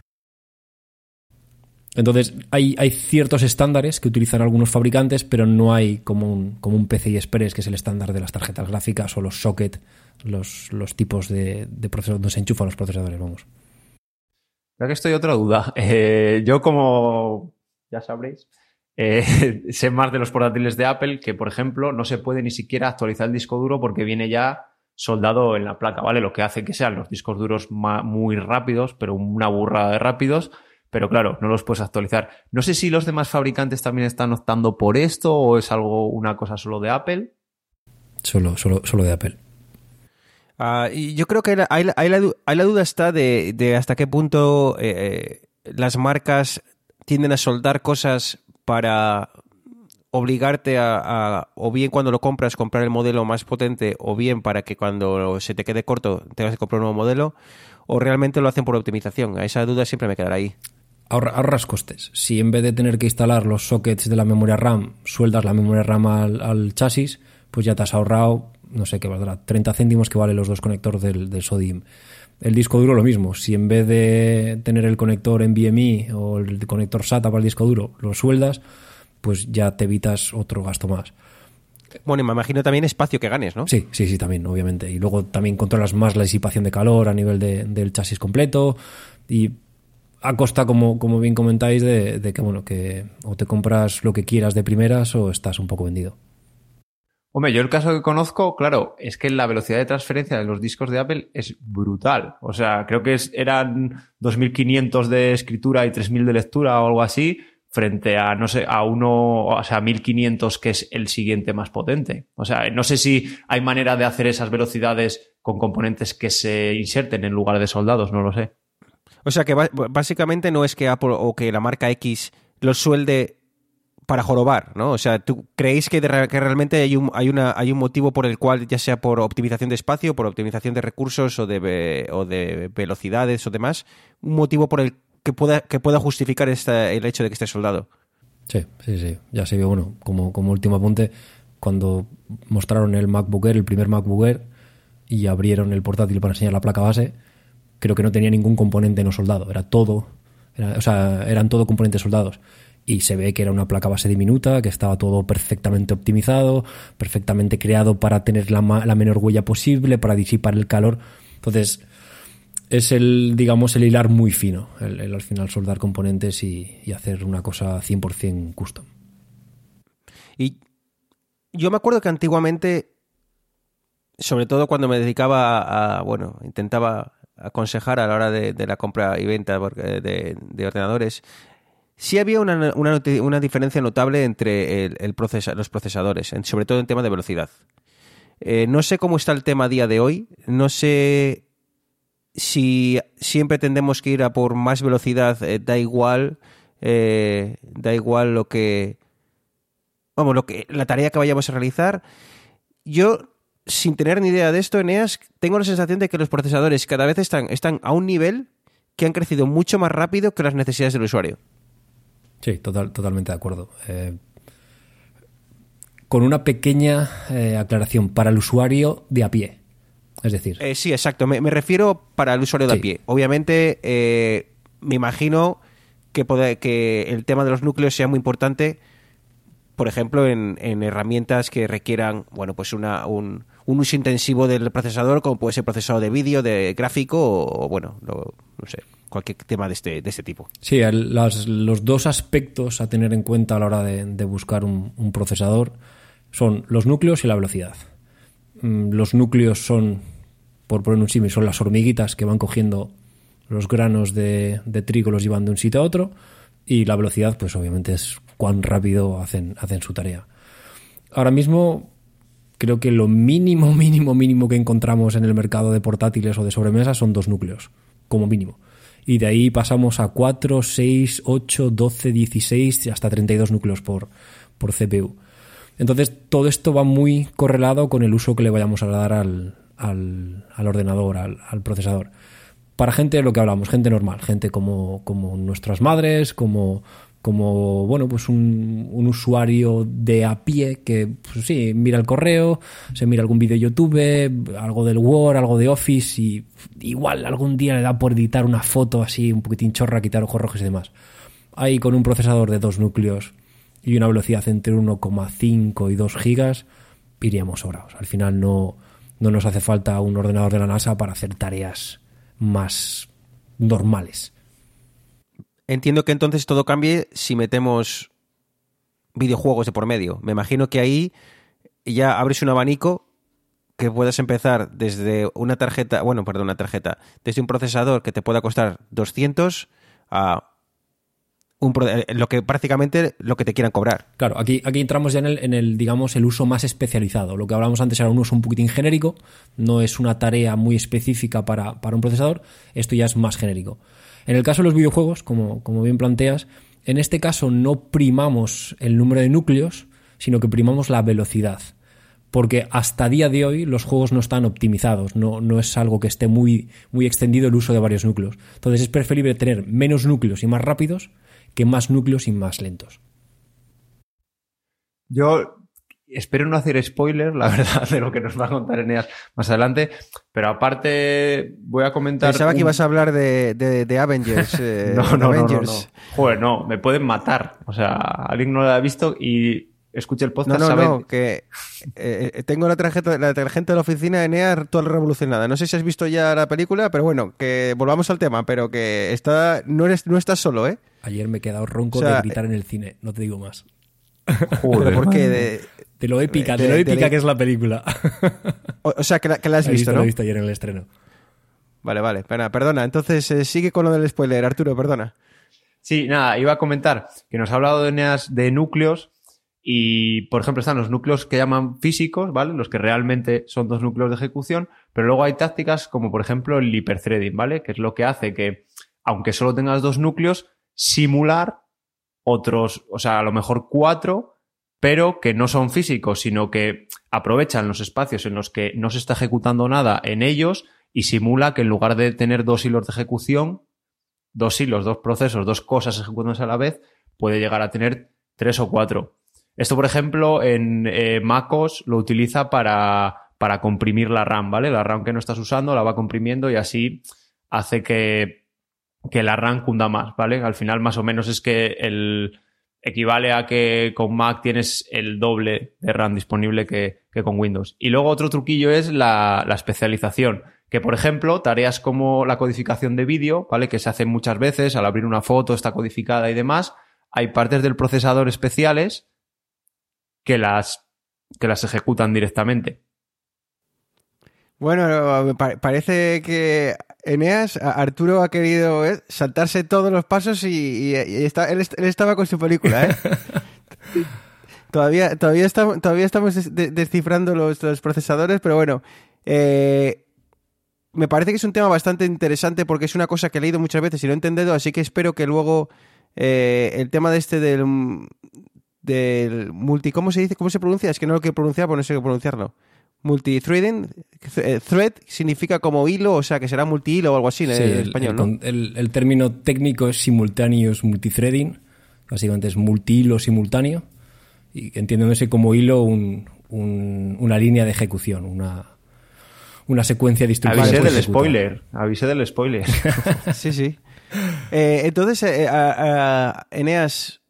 Entonces, hay, hay, ciertos estándares que utilizan algunos fabricantes, pero no hay como un, como un PCI Express, que es el estándar de las tarjetas gráficas o los socket, los, los tipos de, de procesadores donde se enchufan los procesadores, vamos. Ya que estoy otra duda. Eh, yo, como ya sabréis, eh, sé más de los portátiles de Apple que, por ejemplo, no se puede ni siquiera actualizar el disco duro porque viene ya soldado en la placa, ¿vale? Lo que hace que sean los discos duros muy rápidos, pero una burrada de rápidos pero claro, no los puedes actualizar. No sé si los demás fabricantes también están optando por esto o es algo, una cosa solo de Apple. Solo, solo, solo de Apple. Ah, y yo creo que hay, la, duda está de, hasta qué punto eh, eh, las marcas tienden a soldar cosas para obligarte a, o bien cuando lo compras, comprar el modelo más potente, o bien para que cuando se te quede corto tengas que comprar un nuevo modelo, o realmente lo hacen por optimización. A esa duda siempre me quedará ahí ahorras costes. Si en vez de tener que instalar los sockets de la memoria RAM, sueldas la memoria RAM al, chasis, pues ya te has ahorrado, no sé qué valdrá, 30 céntimos que valen los dos conectores del, del. El disco duro lo mismo. Si en vez de tener el conector NVMe o el conector SATA para el disco duro, lo sueldas, pues ya te evitas otro gasto más. Bueno, y me imagino también espacio que ganes, ¿no? Sí, sí, sí, también, obviamente. Y luego también controlas más la disipación de calor a nivel del chasis completo. Y a costa, como, como bien comentáis, de, que bueno, que o te compras lo que quieras de primeras o estás un poco vendido. Hombre, yo el caso que conozco, claro, es que la velocidad de transferencia de los discos de Apple es brutal. O sea, creo que eran 2.500 de escritura y 3.000 de lectura o algo así, frente a, no sé, a uno, o sea, 1.500 que es el siguiente más potente. O sea, no sé si hay manera de hacer esas velocidades con componentes que se inserten en lugar de soldados, no lo sé. O sea que básicamente no es que Apple o que la marca X los suelde para jorobar, ¿no? O sea, ¿tú creéis que, realmente hay un, hay, una, hay un motivo por el cual, ya sea por optimización de espacio, por optimización de recursos o de, o de velocidades o demás, un motivo por el que pueda, que pueda justificar el hecho de que esté soldado? Sí, sí, sí. Ya se vio, bueno, como, como último apunte, cuando mostraron el MacBook Air, el primer MacBook Air, y abrieron el portátil para enseñar la placa base, creo que no tenía ningún componente no soldado, era todo, o sea, eran todo componentes soldados. Y se ve que era una placa base diminuta, que estaba todo perfectamente optimizado, perfectamente creado para tener la, la menor huella posible, para disipar el calor. Entonces, es el, digamos, el hilar muy fino, el, al final soldar componentes y, hacer una cosa 100% custom. Y yo me acuerdo que antiguamente, sobre todo cuando me dedicaba a, bueno, intentaba aconsejar a la hora de, la compra y venta de, ordenadores, sí había una, una, diferencia notable entre el, los procesadores, sobre todo en tema de velocidad. Eh, no sé cómo está el tema a día de hoy, no sé si siempre tendemos que ir a por más velocidad, eh, da igual, eh, da igual lo que, vamos, lo que, la tarea que vayamos a realizar. Yo sin tener ni idea de esto, Eneas, tengo la sensación de que los procesadores cada vez están, están a un nivel que han crecido mucho más rápido que las necesidades del usuario. Sí, total, totalmente de acuerdo. Eh, con una pequeña eh, aclaración para el usuario de a pie. Es decir. Eh, sí, exacto. Me, refiero para el usuario de a pie. Obviamente, me imagino que, que el tema de los núcleos sea muy importante por ejemplo, en, herramientas que requieran, bueno, pues una, un, uso intensivo del procesador, como puede ser procesado de vídeo, de gráfico o, bueno, no sé, cualquier tema de este, de este tipo. Sí, los dos aspectos a tener en cuenta a la hora de, buscar un, procesador son los núcleos y la velocidad. Mm, los núcleos son, por poner un símil, son las hormiguitas que van cogiendo los granos de, trigo, los llevan de un sitio a otro, y la velocidad, pues obviamente es cuán rápido hacen, hacen su tarea. Ahora mismo creo que lo mínimo, mínimo, mínimo que encontramos en el mercado de portátiles o de sobremesas son dos núcleos, como mínimo. Y de ahí pasamos a 4, 6, 8, 12, 16, hasta 32 núcleos por, por CPU. Entonces, todo esto va muy correlado con el uso que le vayamos a dar al, al, ordenador, al, al, procesador. Para gente, lo que hablamos, gente normal, gente como, como nuestras madres, como, como bueno pues un, usuario de a pie que pues sí mira el correo se mira algún vídeo YouTube algo del Word algo de Office y igual algún día le da por editar una foto así un poquitín chorra quitar ojos rojos y demás. Ahí con un procesador de dos núcleos y una velocidad entre 1,5 y 2 gigas iríamos sobrados. Al final no no nos hace falta un ordenador de la NASA para hacer tareas más normales Entiendo que entonces todo cambie si metemos videojuegos de por medio. Me imagino que ahí ya abres un abanico que puedas empezar desde una tarjeta, bueno, perdón, una tarjeta, desde un procesador que te pueda costar 200 a un, eh, lo que prácticamente lo que te quieran cobrar. Claro, aquí, aquí entramos ya en el, en el, digamos, el uso más especializado. Lo que hablábamos antes era un uso un poquitín genérico, no es una tarea muy específica para, para un procesador, esto ya es más genérico. En el caso de los videojuegos, como, bien planteas, en este caso no primamos el número de núcleos, sino que primamos la velocidad. Porque hasta día de hoy los juegos no están optimizados, no, no es algo que esté muy, muy extendido el uso de varios núcleos. Entonces es preferible tener menos núcleos y más rápidos que más núcleos y más lentos. Yo espero no hacer spoiler, la verdad, de lo que nos va a contar Eneas más adelante. Pero aparte, voy a comentar. Pensaba que ibas a hablar de, de, Avengers. Eh, no, no, No, no, Joder, no, me pueden matar. O sea, alguien no lo ha visto y escuche el podcast. No, no, no, que eh, tengo la tarjeta, la tarjeta de la oficina de Eneas toda revolucionada. No sé si has visto ya la película, pero bueno, que volvamos al tema, pero que está, no, eres, no estás solo, ¿eh? Ayer me he quedado ronco de gritar en el cine, no te digo más. Joder. ¿Por qué? De, de lo épica, de, lo épica que es la película. O, sea, que la, has visto, ¿no? La he visto ayer en el estreno. Vale, vale. Perdona, entonces eh, sigue con lo del spoiler, Arturo, perdona. Sí, nada, iba a comentar que nos ha hablado de, de núcleos y, por ejemplo, están los núcleos que llaman físicos, ¿vale? Los que realmente son dos núcleos de ejecución, pero luego hay tácticas como, por ejemplo, el hyperthreading, ¿vale? Que es lo que hace que aunque solo tengas dos núcleos, simular otros, o sea, a lo mejor cuatro, pero que no son físicos, sino que aprovechan los espacios en los que no se está ejecutando nada en ellos y simula que en lugar de tener dos hilos de ejecución, dos hilos, dos procesos, dos cosas ejecutándose a la vez, puede llegar a tener tres o cuatro. Esto, por ejemplo, en eh, MacOS lo utiliza para, para comprimir la RAM, ¿vale? La RAM que no estás usando la va comprimiendo y así hace que, que la RAM cunda más, ¿vale? Al final, más o menos, es que el equivale a que con Mac tienes el doble de RAM disponible que, que con Windows. Y luego otro truquillo es la, la especialización. Que, por ejemplo, tareas como la codificación de vídeo, ¿vale? Que se hacen muchas veces, al abrir una foto está codificada y demás, hay partes del procesador especiales que las, que las ejecutan directamente. Bueno, parece que Eneas, Arturo ha querido ¿eh? saltarse todos los pasos y, está, él, estaba con su película. ¿eh? todavía, todavía, estamos, todavía estamos descifrando los, procesadores, pero bueno. Eh, me parece que es un tema bastante interesante porque es una cosa que he leído muchas veces y no he entendido, así que espero que luego el tema de este del, del multi... ¿Cómo se dice? ¿Cómo se pronuncia? Es que no lo quiero pronunciar, porque no sé qué pronunciarlo. Multithreading, eh, thread significa como hilo, o sea que será multihilo o algo así en, español, ¿no? El, término técnico es simultaneous multithreading, básicamente es multihilo simultáneo, y entiéndose como hilo un, una línea de ejecución, una, una secuencia de Avisé del spoiler, avisé del spoiler. sí, sí. Eh, entonces, eh, Eneas,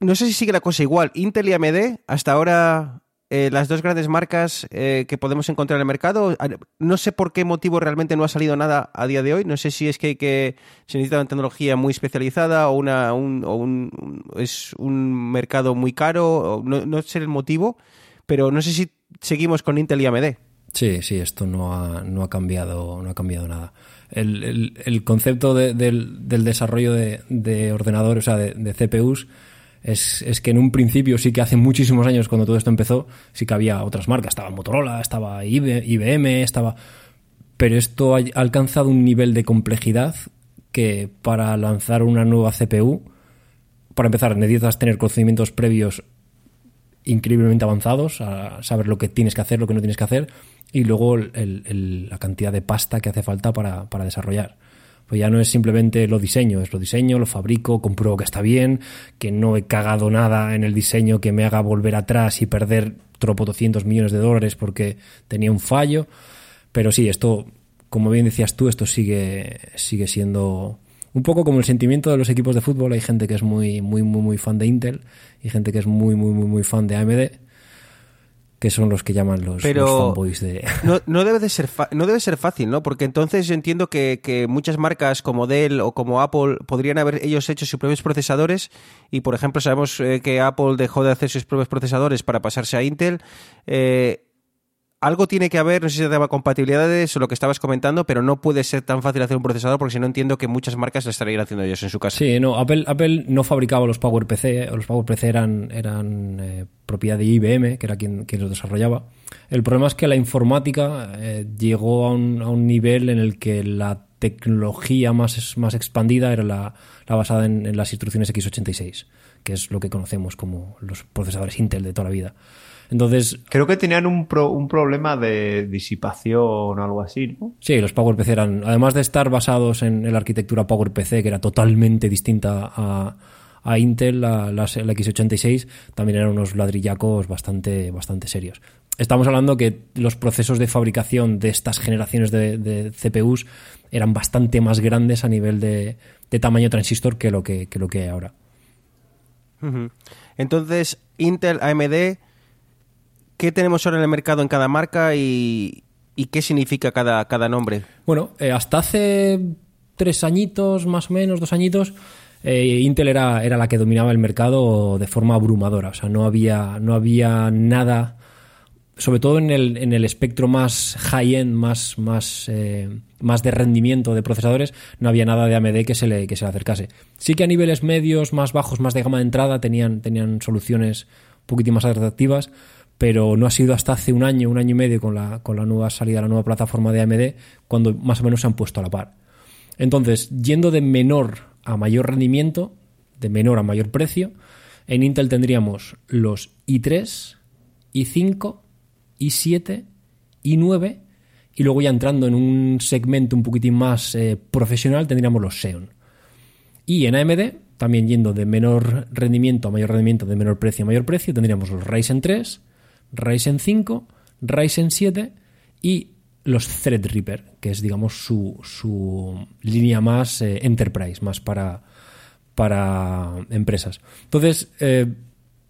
no sé si sigue la cosa igual. Intel y AMD, hasta ahora eh, las dos grandes marcas eh, que podemos encontrar en el mercado. No sé por qué motivo realmente no ha salido nada a día de hoy. No sé si es que, que se necesita una tecnología muy especializada o, una, un, es un mercado muy caro. No, no, sé el motivo, pero no sé si seguimos con Intel y AMD. Sí, sí, esto no ha, no ha cambiado, no ha cambiado nada. El, el, concepto del, del, desarrollo de, de ordenadores, o sea, de, de CPUs, es, que en un principio sí que hace muchísimos años cuando todo esto empezó, sí que había otras marcas, estaba Motorola, estaba IBM, estaba... Pero esto ha alcanzado un nivel de complejidad que para lanzar una nueva CPU, para empezar, necesitas tener conocimientos previos increíblemente avanzados, a saber lo que tienes que hacer, lo que no tienes que hacer, y luego la cantidad de pasta que hace falta para, para desarrollar. Pues ya no es simplemente lo diseño, es lo diseño, lo fabrico, compruebo que está bien, que no he cagado nada en el diseño que me haga volver atrás y perder tropo 200 millones de dólares porque tenía un fallo. Pero sí, esto, como bien decías tú, esto sigue, sigue siendo un poco como el sentimiento de los equipos de fútbol. Hay gente que es muy, muy, muy, muy fan de Intel y gente que es muy, muy, muy, muy fan de AMD que son los que llaman los, fanboys de... No, no, debe de ser no debe ser fácil, ¿no? Porque entonces yo entiendo que, muchas marcas como Dell o como Apple podrían haber ellos hecho sus propios procesadores y, por ejemplo, sabemos eh, que Apple dejó de hacer sus propios procesadores para pasarse a Intel. Eh, algo tiene que haber, no sé si se llama compatibilidades o lo que estabas comentando, pero no puede ser tan fácil hacer un procesador porque si no entiendo que muchas marcas lo estarían haciendo ellos en su casa. Sí, no, Apple, no fabricaba los PowerPC, los PowerPC eran, eran eh, propiedad de IBM, que era quien, los desarrollaba. El problema es que la informática eh, llegó a un, nivel en el que la tecnología más, más expandida era la, basada en las instrucciones x86, que es lo que conocemos como los procesadores Intel de toda la vida. Entonces. Creo que tenían un, un problema de disipación o algo así, ¿no? Sí, los PowerPC eran. Además de estar basados en, la arquitectura PowerPC, que era totalmente distinta a, a Intel, la, la, x86, también eran unos ladrillacos bastante, bastante serios. Estamos hablando que los procesos de fabricación de estas generaciones de, CPUs eran bastante más grandes a nivel de, tamaño transistor que lo que, lo que hay ahora. Entonces, Intel, AMD ¿qué tenemos ahora en el mercado en cada marca y, qué significa cada, cada nombre? Bueno, eh, hasta hace tres añitos, más o menos, dos añitos, eh, Intel era, era la que dominaba el mercado de forma abrumadora. O sea, no había, no había nada, sobre todo en el, en el espectro más high-end, más, más, eh, más de rendimiento de procesadores, no había nada de AMD que se le, que se le acercase. Sí que a niveles medios, más bajos, más de gama de entrada, tenían, tenían soluciones un poquitín más atractivas, pero no ha sido hasta hace un año, un año y medio con la, con la nueva salida, la nueva plataforma de AMD, cuando más o menos se han puesto a la par. Entonces, yendo de menor a mayor rendimiento, de menor a mayor precio, en Intel tendríamos los i3, i5, i7, i9 y luego ya entrando en un segmento un poquitín más eh, profesional tendríamos los Xeon. Y en AMD, también yendo de menor rendimiento a mayor rendimiento, de menor precio a mayor precio, tendríamos los Ryzen 3, Ryzen 5, Ryzen 7 y los Threadripper, que es digamos su, su línea más eh, enterprise, más para, para empresas. Entonces, eh,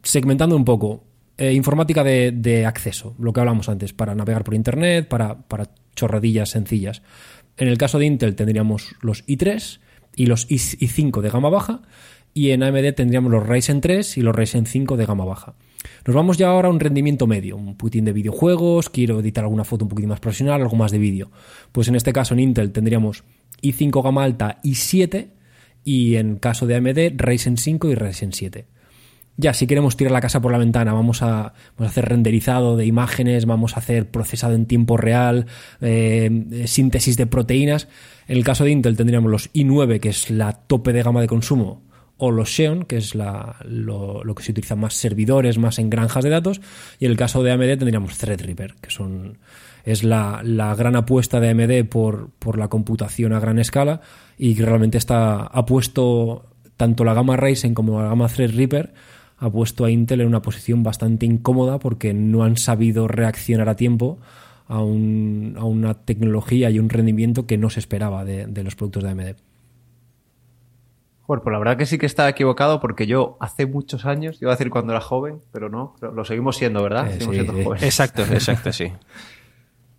segmentando un poco, eh, informática de, acceso, lo que hablamos antes, para navegar por Internet, para, para chorradillas sencillas. En el caso de Intel tendríamos los i3 y los i5 de gama baja, y en AMD tendríamos los Ryzen 3 y los Ryzen 5 de gama baja. Nos vamos ya ahora a un rendimiento medio, un putín de videojuegos, quiero editar alguna foto un poquito más profesional, algo más de vídeo. Pues en este caso en Intel tendríamos i5 gama alta y 7 y en caso de AMD Ryzen 5 y Ryzen 7. Ya, si queremos tirar la casa por la ventana, vamos a, hacer renderizado de imágenes, vamos a hacer procesado en tiempo real, eh, síntesis de proteínas. En el caso de Intel tendríamos los i9, que es la tope de gama de consumo, Xeon, que es lo, que se utiliza más servidores, más en granjas de datos. Y en el caso de AMD tendríamos Threadripper, que es la, gran apuesta de AMD por, la computación a gran escala y que realmente está, ha puesto tanto la gama Ryzen como la gama Threadripper ha puesto a Intel en una posición bastante incómoda porque no han sabido reaccionar a tiempo a, una tecnología y un rendimiento que no se esperaba de, los productos de AMD. Joder, pues la verdad que sí que está equivocado porque yo hace muchos años, iba a decir cuando era joven, pero no, lo seguimos siendo, ¿verdad? Eh, seguimos siendo jóvenes. Exacto, exacto, sí.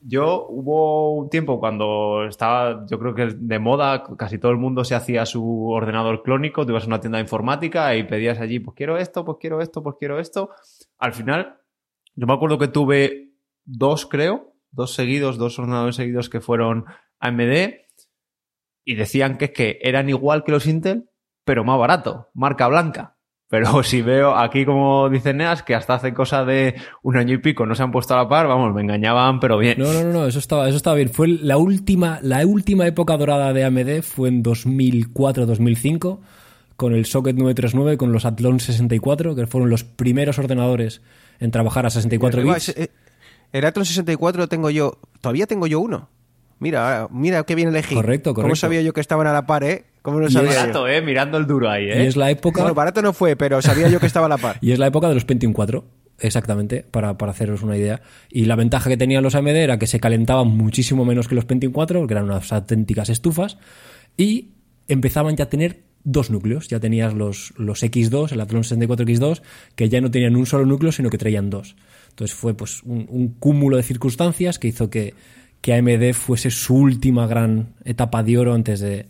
Yo hubo un tiempo cuando estaba, yo creo que de moda, casi todo el mundo se hacía su ordenador clónico, tú ibas a una tienda de informática y pedías allí, pues quiero esto, pues quiero esto, pues quiero esto. Al final, yo me acuerdo que tuve dos, creo, dos seguidos, dos ordenadores seguidos que fueron AMD y decían que es que eran igual que los Intel, pero más barato, marca blanca. Pero si veo aquí, como dice Neas, que hasta hace cosa de un año y pico no se han puesto a la par, vamos, me engañaban, pero bien. No, no, no, eso estaba, eso estaba bien. Fue la última, la última época dorada de AMD fue en 2004-2005 con el Socket 939, con los Athlon 64, que fueron los primeros ordenadores en trabajar a 64 bits. Eh, el Athlon 64 lo tengo yo, todavía tengo yo uno. Mira, mira qué bien elegí. Correcto, correcto. ¿Cómo sabía yo que estaban a la par, eh? ¿Cómo lo sabía barato, eh, mirando el duro ahí, eh. Y es la época... Bueno, barato no fue, pero sabía yo que estaba a la par. y es la época de los Pentium 4, exactamente, para, para haceros una idea. Y la ventaja que tenían los AMD era que se calentaban muchísimo menos que los Pentium 4, porque eran unas auténticas estufas, y empezaban ya a tener dos núcleos. Ya tenías los, los X2, el Athlon 64X2, que ya no tenían un solo núcleo, sino que traían dos. Entonces fue pues un, un cúmulo de circunstancias que hizo que, que AMD fuese su última gran etapa de oro antes de,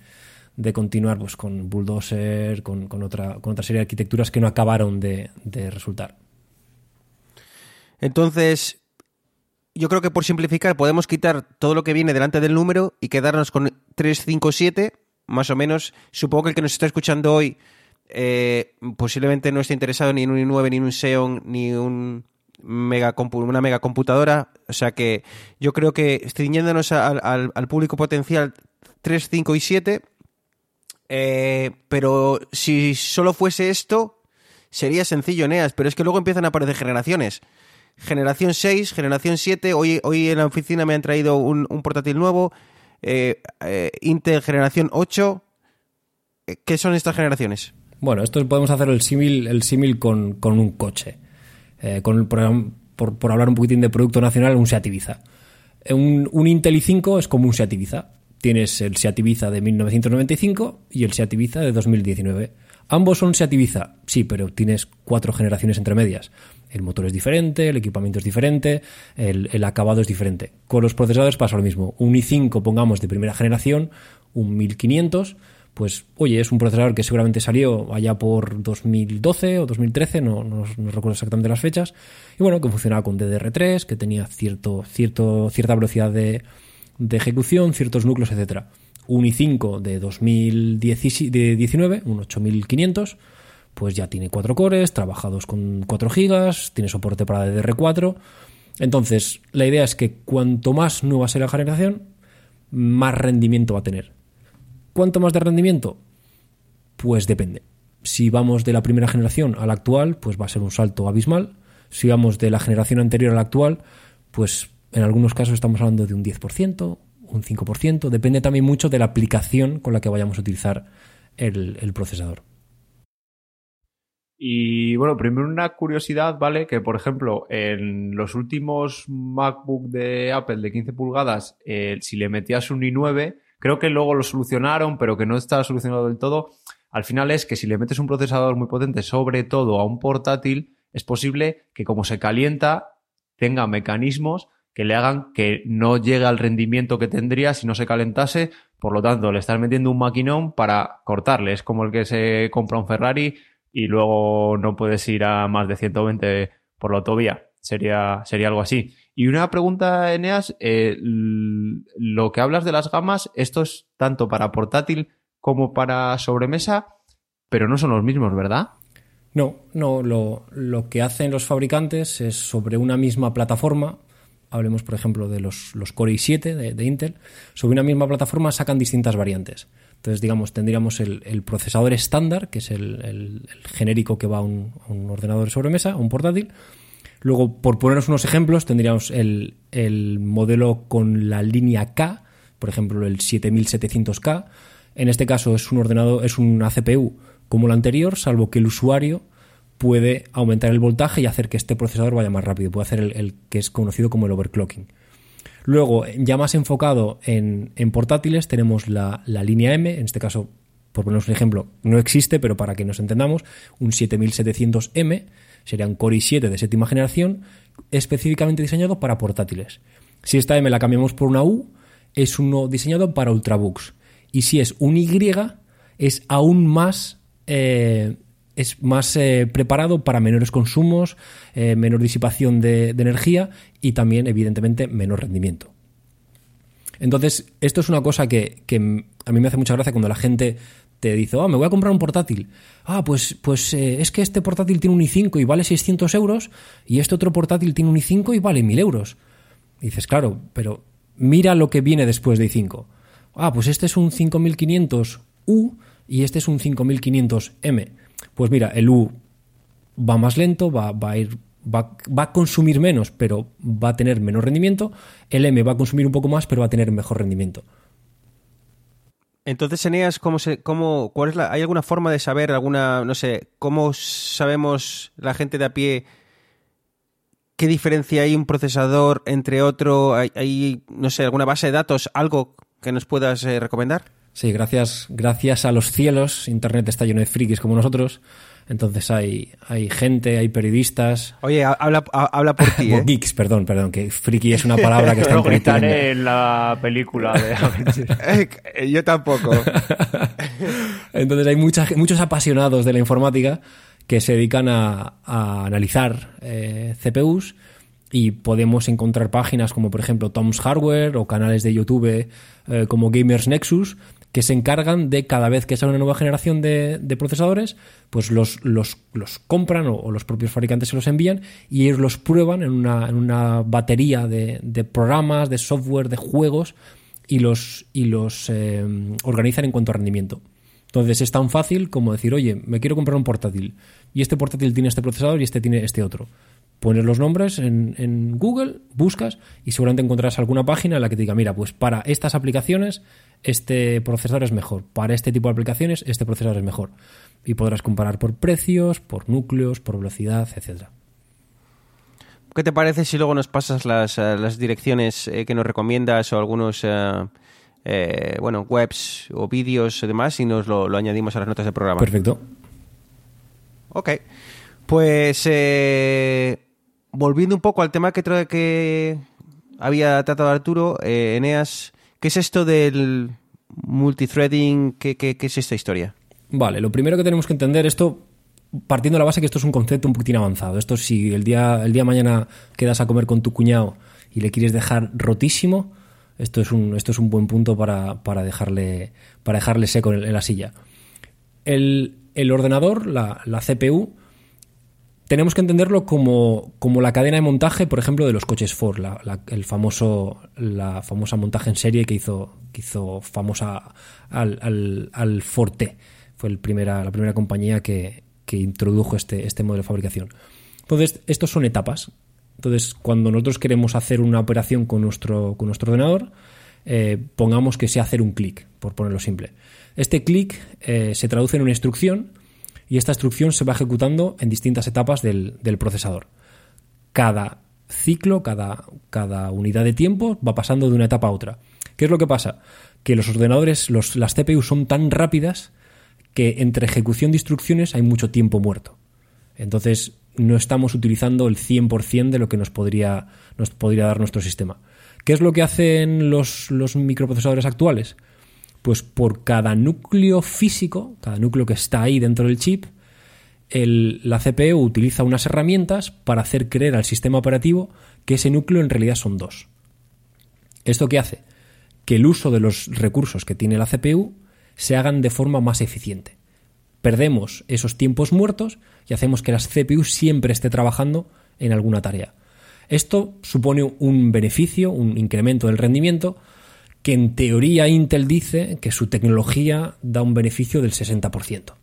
de continuar pues, con Bulldozer, con, otra, con otra serie de arquitecturas que no acabaron de, resultar. Entonces, yo creo que por simplificar podemos quitar todo lo que viene delante del número y quedarnos con 357, más o menos. Supongo que el que nos está escuchando hoy eh, posiblemente no esté interesado ni en un i9, ni en un Xeon, ni un mega una mega computadora. O sea que yo creo que ciñéndonos al, al, al público potencial 3, 5 y 7 eh, pero si solo fuese esto, sería sencillo, Neas. Pero es que luego empiezan a aparecer generaciones. Generación 6, generación 7. Hoy, hoy en la oficina me han traído un, portátil nuevo. Eh, eh, Intel generación 8. ¿Qué son estas generaciones? Bueno, esto podemos hacer el símil el símil con, un coche. con, por, por, hablar un poquitín de producto nacional, un Seat Ibiza. Un, un Intel i5 es como un Seat Ibiza tienes el Seat Ibiza de 1995 y el Seat Ibiza de 2019. Ambos son Seat Ibiza, sí, pero tienes cuatro generaciones entre medias. El motor es diferente, el equipamiento es diferente, el, acabado es diferente. Con los procesadores pasa lo mismo. Un i5, pongamos, de primera generación, un 1500, pues oye, es un procesador que seguramente salió allá por 2012 o 2013, no, recuerdo exactamente las fechas, y bueno, que funcionaba con DDR3, que tenía cierto, cierta velocidad de, de ejecución, ciertos núcleos, etcétera. Un i5 de 2019, un 8500, pues ya tiene 4 cores, trabajados con 4 gigas, tiene soporte para DDR4. Entonces, la idea es que cuanto más nueva sea la generación, más rendimiento va a tener. ¿Cuánto más de rendimiento? Pues depende. Si vamos de la primera generación a la actual, pues va a ser un salto abismal. Si vamos de la generación anterior a la actual, pues en algunos casos estamos hablando de un 10%, un 5%. Depende también mucho de la aplicación con la que vayamos a utilizar el, procesador. Y bueno, primero una curiosidad, ¿vale? Que por ejemplo, en los últimos MacBook de Apple de 15 pulgadas, eh, si le metías un i9, creo que luego lo solucionaron, pero que no está solucionado del todo. Al final es que si le metes un procesador muy potente, sobre todo a un portátil, es posible que como se calienta, tenga mecanismos que le hagan que no llegue al rendimiento que tendría si no se calentase. Por lo tanto, le estás metiendo un maquinón para cortarle. Es como el que se compra un Ferrari y luego no puedes ir a más de 120 por la autovía. Sería, sería algo así. Y una pregunta, Eneas, eh, lo que hablas de las gamas, esto es tanto para portátil como para sobremesa, pero no son los mismos, ¿verdad? No, no, lo, lo que hacen los fabricantes es sobre una misma plataforma, hablemos por ejemplo de los, los Core i7 de, Intel, sobre una misma plataforma sacan distintas variantes. Entonces, digamos, tendríamos el, procesador estándar, que es el, genérico que va a un, ordenador de sobremesa, a un portátil. Luego, por ponernos unos ejemplos, tendríamos el, modelo con la línea K, por ejemplo, el 7700K. En este caso es un ordenador, es una CPU como la anterior, salvo que el usuario puede aumentar el voltaje y hacer que este procesador vaya más rápido. Puede hacer el que es conocido como el overclocking. Luego, ya más enfocado en, portátiles, tenemos la, línea M, en este caso, por ponernos un ejemplo, no existe, pero para que nos entendamos, un 7700M, sería un Core i7 de séptima generación, específicamente diseñado para portátiles. Si esta M la cambiamos por una U, es uno diseñado para ultrabooks. Y si es un Y, es aún más eh, es más eh, preparado para menores consumos, eh, menor disipación de, energía y también, evidentemente, menor rendimiento. Entonces, esto es una cosa que, a mí me hace mucha gracia cuando la gente te dice, oh, me voy a comprar un portátil. Ah, pues, pues eh, es que este portátil tiene un i5 y vale 600 euros y este otro portátil tiene un i5 y vale 1000 euros. dices, claro, pero mira lo que viene después de i5. Ah, pues este es un 5500U y este es un 5500M pues mira, el U va más lento, va, a ir Va, a consumir menos, pero va a tener menos rendimiento. El M va a consumir un poco más, pero va a tener mejor rendimiento. Entonces, Eneas, ¿cómo se, cómo, cuál es la, ¿hay alguna forma de saber, alguna, no sé, cómo sabemos la gente de a pie qué diferencia hay un procesador entre otro? ¿Hay, no sé, alguna base de datos, algo que nos puedas eh, recomendar? Sí, gracias, gracias a los cielos, Internet está lleno de frikis como nosotros. Entonces hay, hay gente, hay periodistas. Oye, habla, habla por ti. ¿eh? Geeks, perdón, perdón, que friki es una palabra que está en en la película de eh, Yo tampoco. Entonces hay muchos apasionados de la informática que se dedican a, analizar eh, CPUs y podemos encontrar páginas como por ejemplo Tom's Hardware o canales de YouTube como Gamers Nexus que se encargan de cada vez que sale una nueva generación de, procesadores, pues los, los, compran o, los propios fabricantes se los envían y ellos los prueban en una, en una batería de, programas, de software, de juegos y los, y los eh, organizan en cuanto a rendimiento. Entonces es tan fácil como decir, oye, me quiero comprar un portátil y este portátil tiene este procesador y este tiene este otro pones los nombres en, Google, buscas y seguramente encontrarás alguna página en la que te diga, mira, pues para estas aplicaciones este procesador es mejor, para este tipo de aplicaciones este procesador es mejor. Y podrás comparar por precios, por núcleos, por velocidad, etcétera. ¿Qué te parece si luego nos pasas las, eh, direcciones eh, que nos recomiendas o algunos eh, bueno, webs o vídeos y demás y nos lo, lo, añadimos a las notas del programa? Perfecto. Ok. Pues volviendo un poco al tema que, que había tratado Arturo, eh, Eneas, ¿qué es esto del multithreading? ¿Qué, qué, es esta historia? Vale, lo primero que tenemos que entender esto partiendo de la base que esto es un concepto un poquitín avanzado. Esto si el día, el día mañana quedas a comer con tu cuñado y le quieres dejar rotísimo, esto es un, esto es un buen punto para, dejarle, para dejarle seco en, la silla. El, ordenador, la, la CPU, tenemos que entenderlo como, como, la cadena de montaje, por ejemplo, de los coches Ford, la, el famoso, la famosa montaje en serie que hizo, que hizo famosa al, al, al Forte. Fue el primera, la primera compañía que, que introdujo este, este modelo de fabricación. Entonces, estos son etapas. Entonces, cuando nosotros queremos hacer una operación con nuestro, con nuestro ordenador, eh, pongamos que sea hacer un clic, por ponerlo simple. Este clic eh, se traduce en una instrucción y esta instrucción se va ejecutando en distintas etapas del, procesador. Cada ciclo, cada, cada, unidad de tiempo va pasando de una etapa a otra. ¿Qué es lo que pasa? Que los ordenadores, los, las CPU son tan rápidas que entre ejecución de instrucciones hay mucho tiempo muerto. Entonces no estamos utilizando el 100% de lo que nos podría, nos podría dar nuestro sistema. ¿Qué es lo que hacen los, los microprocesadores actuales? Pues por cada núcleo físico, cada núcleo que está ahí dentro del chip, la CPU utiliza unas herramientas para hacer creer al sistema operativo que ese núcleo en realidad son dos. ¿Esto qué hace? Que el uso de los recursos que tiene la CPU se hagan de forma más eficiente. Perdemos esos tiempos muertos y hacemos que las CPU siempre esté trabajando en alguna tarea. Esto supone un beneficio, un incremento del rendimiento, que en teoría Intel dice que su tecnología da un beneficio del 60%.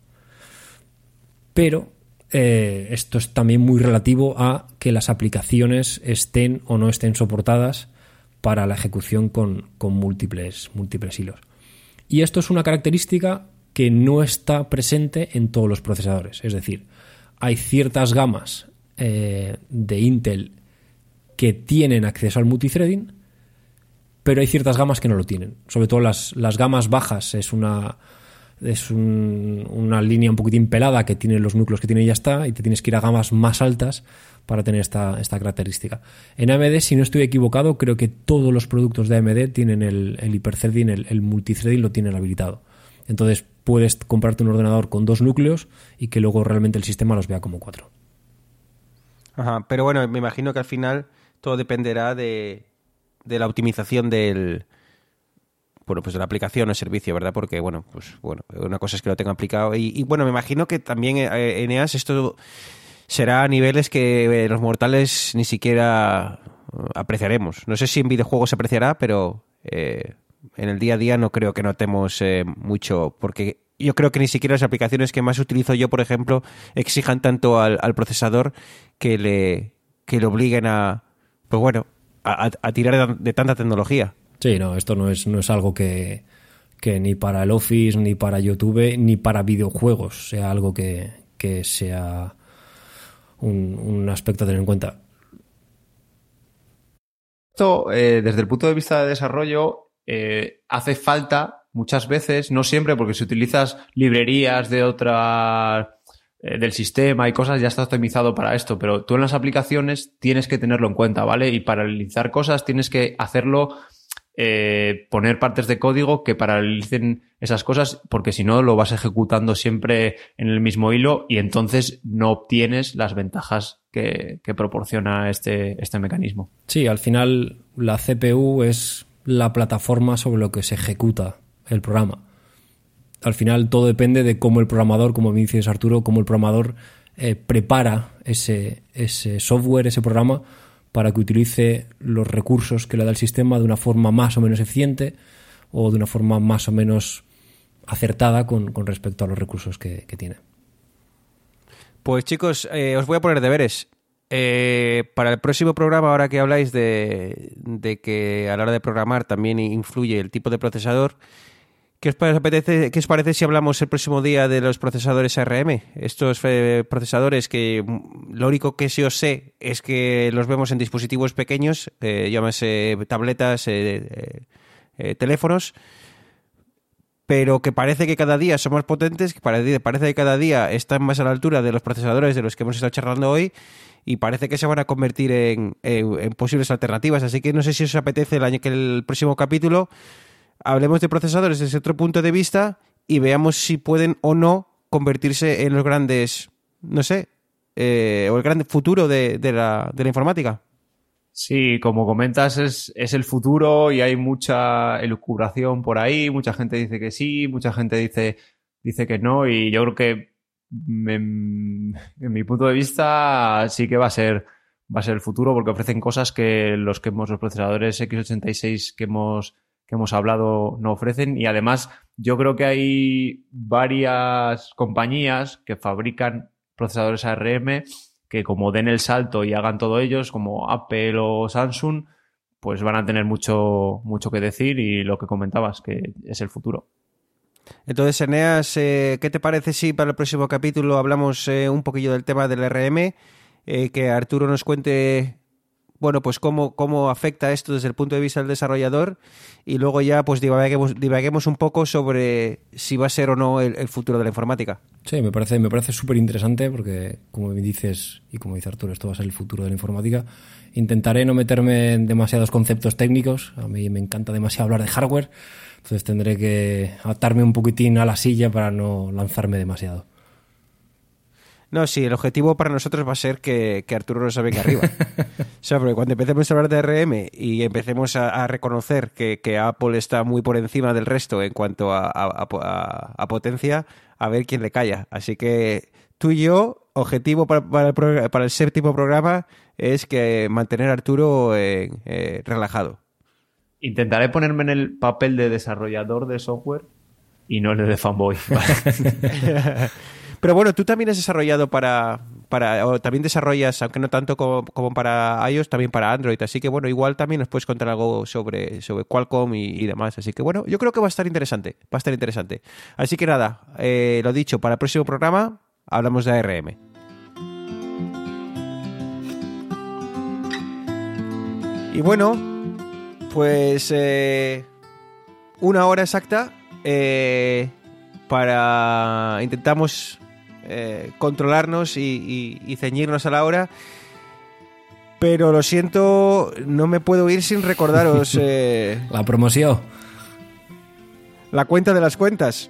Pero eh, esto es también muy relativo a que las aplicaciones estén o no estén soportadas para la ejecución con, múltiples, múltiples hilos. Y esto es una característica que no está presente en todos los procesadores. Es decir, hay ciertas gamas eh, de Intel que tienen acceso al multithreading, pero hay ciertas gamas que no lo tienen. Sobre todo las, las gamas bajas es una es una línea un poquitín pelada que tiene los núcleos que tiene y ya está, y te tienes que ir a gamas más altas para tener esta, esta característica. En AMD, si no estoy equivocado, creo que todos los productos de AMD tienen el, el el, el multithreading lo tienen habilitado. Entonces puedes comprarte un ordenador con dos núcleos y que luego realmente el sistema los vea como cuatro. Ajá, pero bueno, me imagino que al final todo dependerá de, de la optimización del bueno, pues de la aplicación o servicio, ¿verdad? Porque, bueno, pues bueno, una cosa es que lo tenga aplicado. Y, bueno, me imagino que también eh, en EAS esto será a niveles que eh, los mortales ni siquiera eh, apreciaremos. No sé si en videojuegos se apreciará, pero en el día a día no creo que notemos mucho, porque yo creo que ni siquiera las aplicaciones que más utilizo yo, por ejemplo, exijan tanto al, al procesador que le, que le obliguen a, pues bueno, a, tirar de, tanta tecnología. Sí, no, esto no es, no es algo que, ni para el Office, ni para YouTube, ni para videojuegos sea algo que, sea un, aspecto a tener en cuenta. Esto, eh, desde el punto de vista de desarrollo, eh, hace falta muchas veces, no siempre, porque si utilizas librerías de otra eh, del sistema y cosas ya está optimizado para esto, pero tú en las aplicaciones tienes que tenerlo en cuenta, ¿vale? Y para realizar cosas tienes que hacerlo, eh, poner partes de código que paralicen esas cosas, porque si no lo vas ejecutando siempre en el mismo hilo y entonces no obtienes las ventajas que, que proporciona este, este mecanismo. Sí, al final la CPU es la plataforma sobre lo que se ejecuta el programa al final todo depende de cómo el programador, como me dices Arturo, cómo el programador eh, prepara ese, ese software, ese programa, para que utilice los recursos que le da el sistema de una forma más o menos eficiente o de una forma más o menos acertada con, respecto a los recursos que, tiene. Pues chicos, eh, os voy a poner deberes. Eh, para el próximo programa, ahora que habláis de, de, que a la hora de programar también influye el tipo de procesador, ¿Qué os, parece, ¿Qué os parece si hablamos el próximo día de los procesadores ARM? Estos eh, procesadores que mm, lo único que sí os sé es que los vemos en dispositivos pequeños, eh, llámese tabletas, eh, eh, teléfonos, pero que parece que cada día son más potentes, que parece, que cada día están más a la altura de los procesadores de los que hemos estado charlando hoy y parece que se van a convertir en, posibles alternativas. Así que no sé si os apetece el, año, que el próximo capítulo hablemos de procesadores desde otro punto de vista y veamos si pueden o no convertirse en los grandes, no sé, eh, o el gran futuro de, la, informática. Sí, como comentas, es, es, el futuro y hay mucha elucubración por ahí. Mucha gente dice que sí, mucha gente dice, dice que no. Y yo creo que en, mi punto de vista, sí que va a ser va a ser el futuro porque ofrecen cosas que los que hemos, los procesadores x86 que hemos, hemos hablado no ofrecen y además yo creo que hay varias compañías que fabrican procesadores ARM que como den el salto y hagan todo ellos, como Apple o Samsung, pues van a tener mucho, mucho que decir y lo que comentabas, que es el futuro. Entonces, Eneas, eh, ¿qué te parece si para el próximo capítulo hablamos eh, un poquillo del tema del RM? Eh, que Arturo nos cuente, bueno, pues cómo, cómo afecta esto desde el punto de vista del desarrollador y luego ya pues divaguemos, un poco sobre si va a ser o no el, futuro de la informática. Sí, me parece, me parece súper interesante porque, como me dices y como dice Arturo, esto va a ser el futuro de la informática. Intentaré no meterme en demasiados conceptos técnicos, a mí me encanta demasiado hablar de hardware entonces tendré que atarme un poquitín a la silla para no lanzarme demasiado. No, sí, el objetivo para nosotros va a ser que, Arturo no se venga arriba. o sea, porque cuando empecemos a hablar de RM y empecemos a, reconocer que, Apple está muy por encima del resto en cuanto a, potencia, a ver quién le calla. Así que tú y yo, objetivo para, el, séptimo programa es que mantener a Arturo eh, relajado. Intentaré ponerme en el papel de desarrollador de software y no el de fanboy. Pero bueno, tú también has desarrollado para, para también desarrollas, aunque no tanto como, para iOS, también para Android. Así que bueno, igual también nos puedes contar algo sobre, sobre Qualcomm y, demás. Así que bueno, yo creo que va a estar interesante, va a estar interesante. Así que nada, eh, lo dicho, para el próximo programa hablamos de ARM. Y bueno, pues eh, una hora exacta eh, para intentamos eh, controlarnos y, ceñirnos a la hora. Pero lo siento, no me puedo ir sin recordaros... la promoción. La cuenta de las cuentas.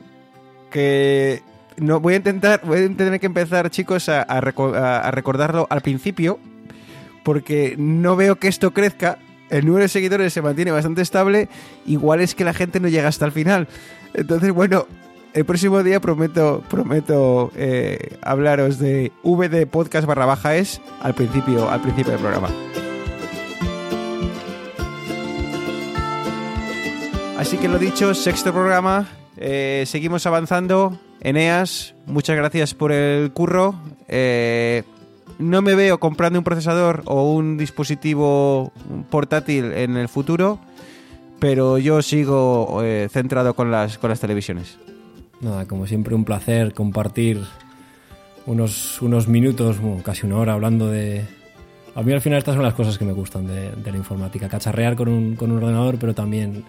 Que no voy a intentar, voy a tener que empezar, chicos, a, a recordarlo al principio. Porque no veo que esto crezca el número de seguidores se mantiene bastante estable, igual es que la gente no llega hasta el final. Entonces, bueno, el próximo día prometo, prometo eh, hablaros de VD Podcast barra baja es al principio, al principio del programa. Así que lo dicho, sexto programa. Eh, seguimos avanzando. Eneas, muchas gracias por el curro. Eh, no me veo comprando un procesador o un dispositivo portátil en el futuro, pero yo sigo centrado con las, con las televisiones. Nada, como siempre un placer compartir unos, unos minutos, casi una hora hablando de... A mí al final estas son las cosas que me gustan de, la informática, cacharrear con un, con un, ordenador, pero también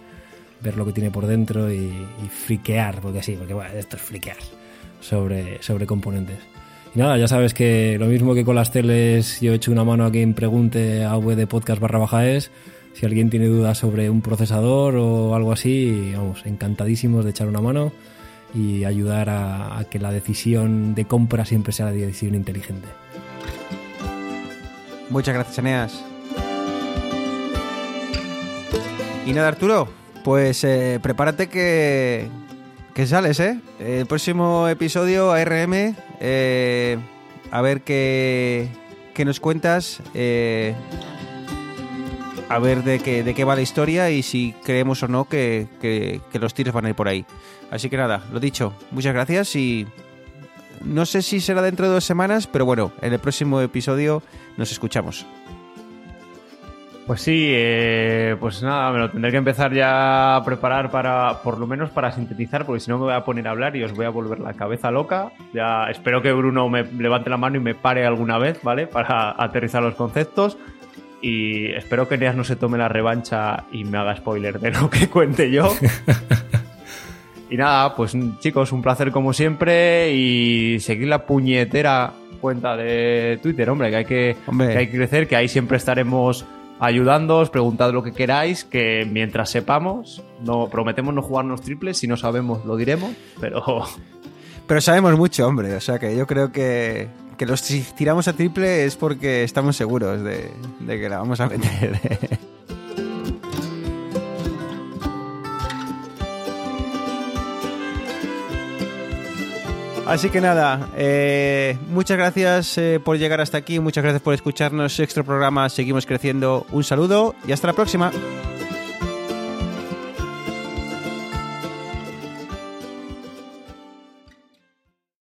ver lo que tiene por dentro y, y friquear, porque sí, porque bueno, esto es friquear sobre, sobre componentes. Y nada, ya sabes que lo mismo que con las teles, yo he hecho una mano a quien pregunte a de podcast barra baja es. Si alguien tiene dudas sobre un procesador o algo así, vamos, encantadísimos de echar una mano y ayudar a, que la decisión de compra siempre sea la decisión inteligente. Muchas gracias, Eneas. Y nada, Arturo, pues eh, prepárate que, que sales, ¿eh? El próximo episodio, ARM, eh, a ver qué, qué nos cuentas. Eh, a ver de qué, de qué va la historia y si creemos o no que, que, los tiros van a ir por ahí. Así que nada, lo dicho, muchas gracias y no sé si será dentro de dos semanas, pero bueno, en el próximo episodio nos escuchamos. Pues sí, eh, pues nada, me lo tendré que empezar ya a preparar para, por lo menos para sintetizar, porque si no me voy a poner a hablar y os voy a volver la cabeza loca. Ya espero que Bruno me levante la mano y me pare alguna vez, ¿vale? Para aterrizar los conceptos. Y espero que Neas no se tome la revancha y me haga spoiler de lo que cuente yo. y nada, pues chicos, un placer como siempre y seguir la puñetera cuenta de Twitter, hombre, que hay que, que hay que crecer, que ahí siempre estaremos ayudándoos, preguntad lo que queráis, que mientras sepamos, no prometemos no jugarnos triples, si no sabemos lo diremos, pero... Pero sabemos mucho, hombre, o sea que yo creo que, que los tiramos a triple es porque estamos seguros de, que la vamos a meter. Así que nada, eh, muchas gracias eh, por llegar hasta aquí, muchas gracias por escucharnos. Extra programa, seguimos creciendo. Un saludo y hasta la próxima.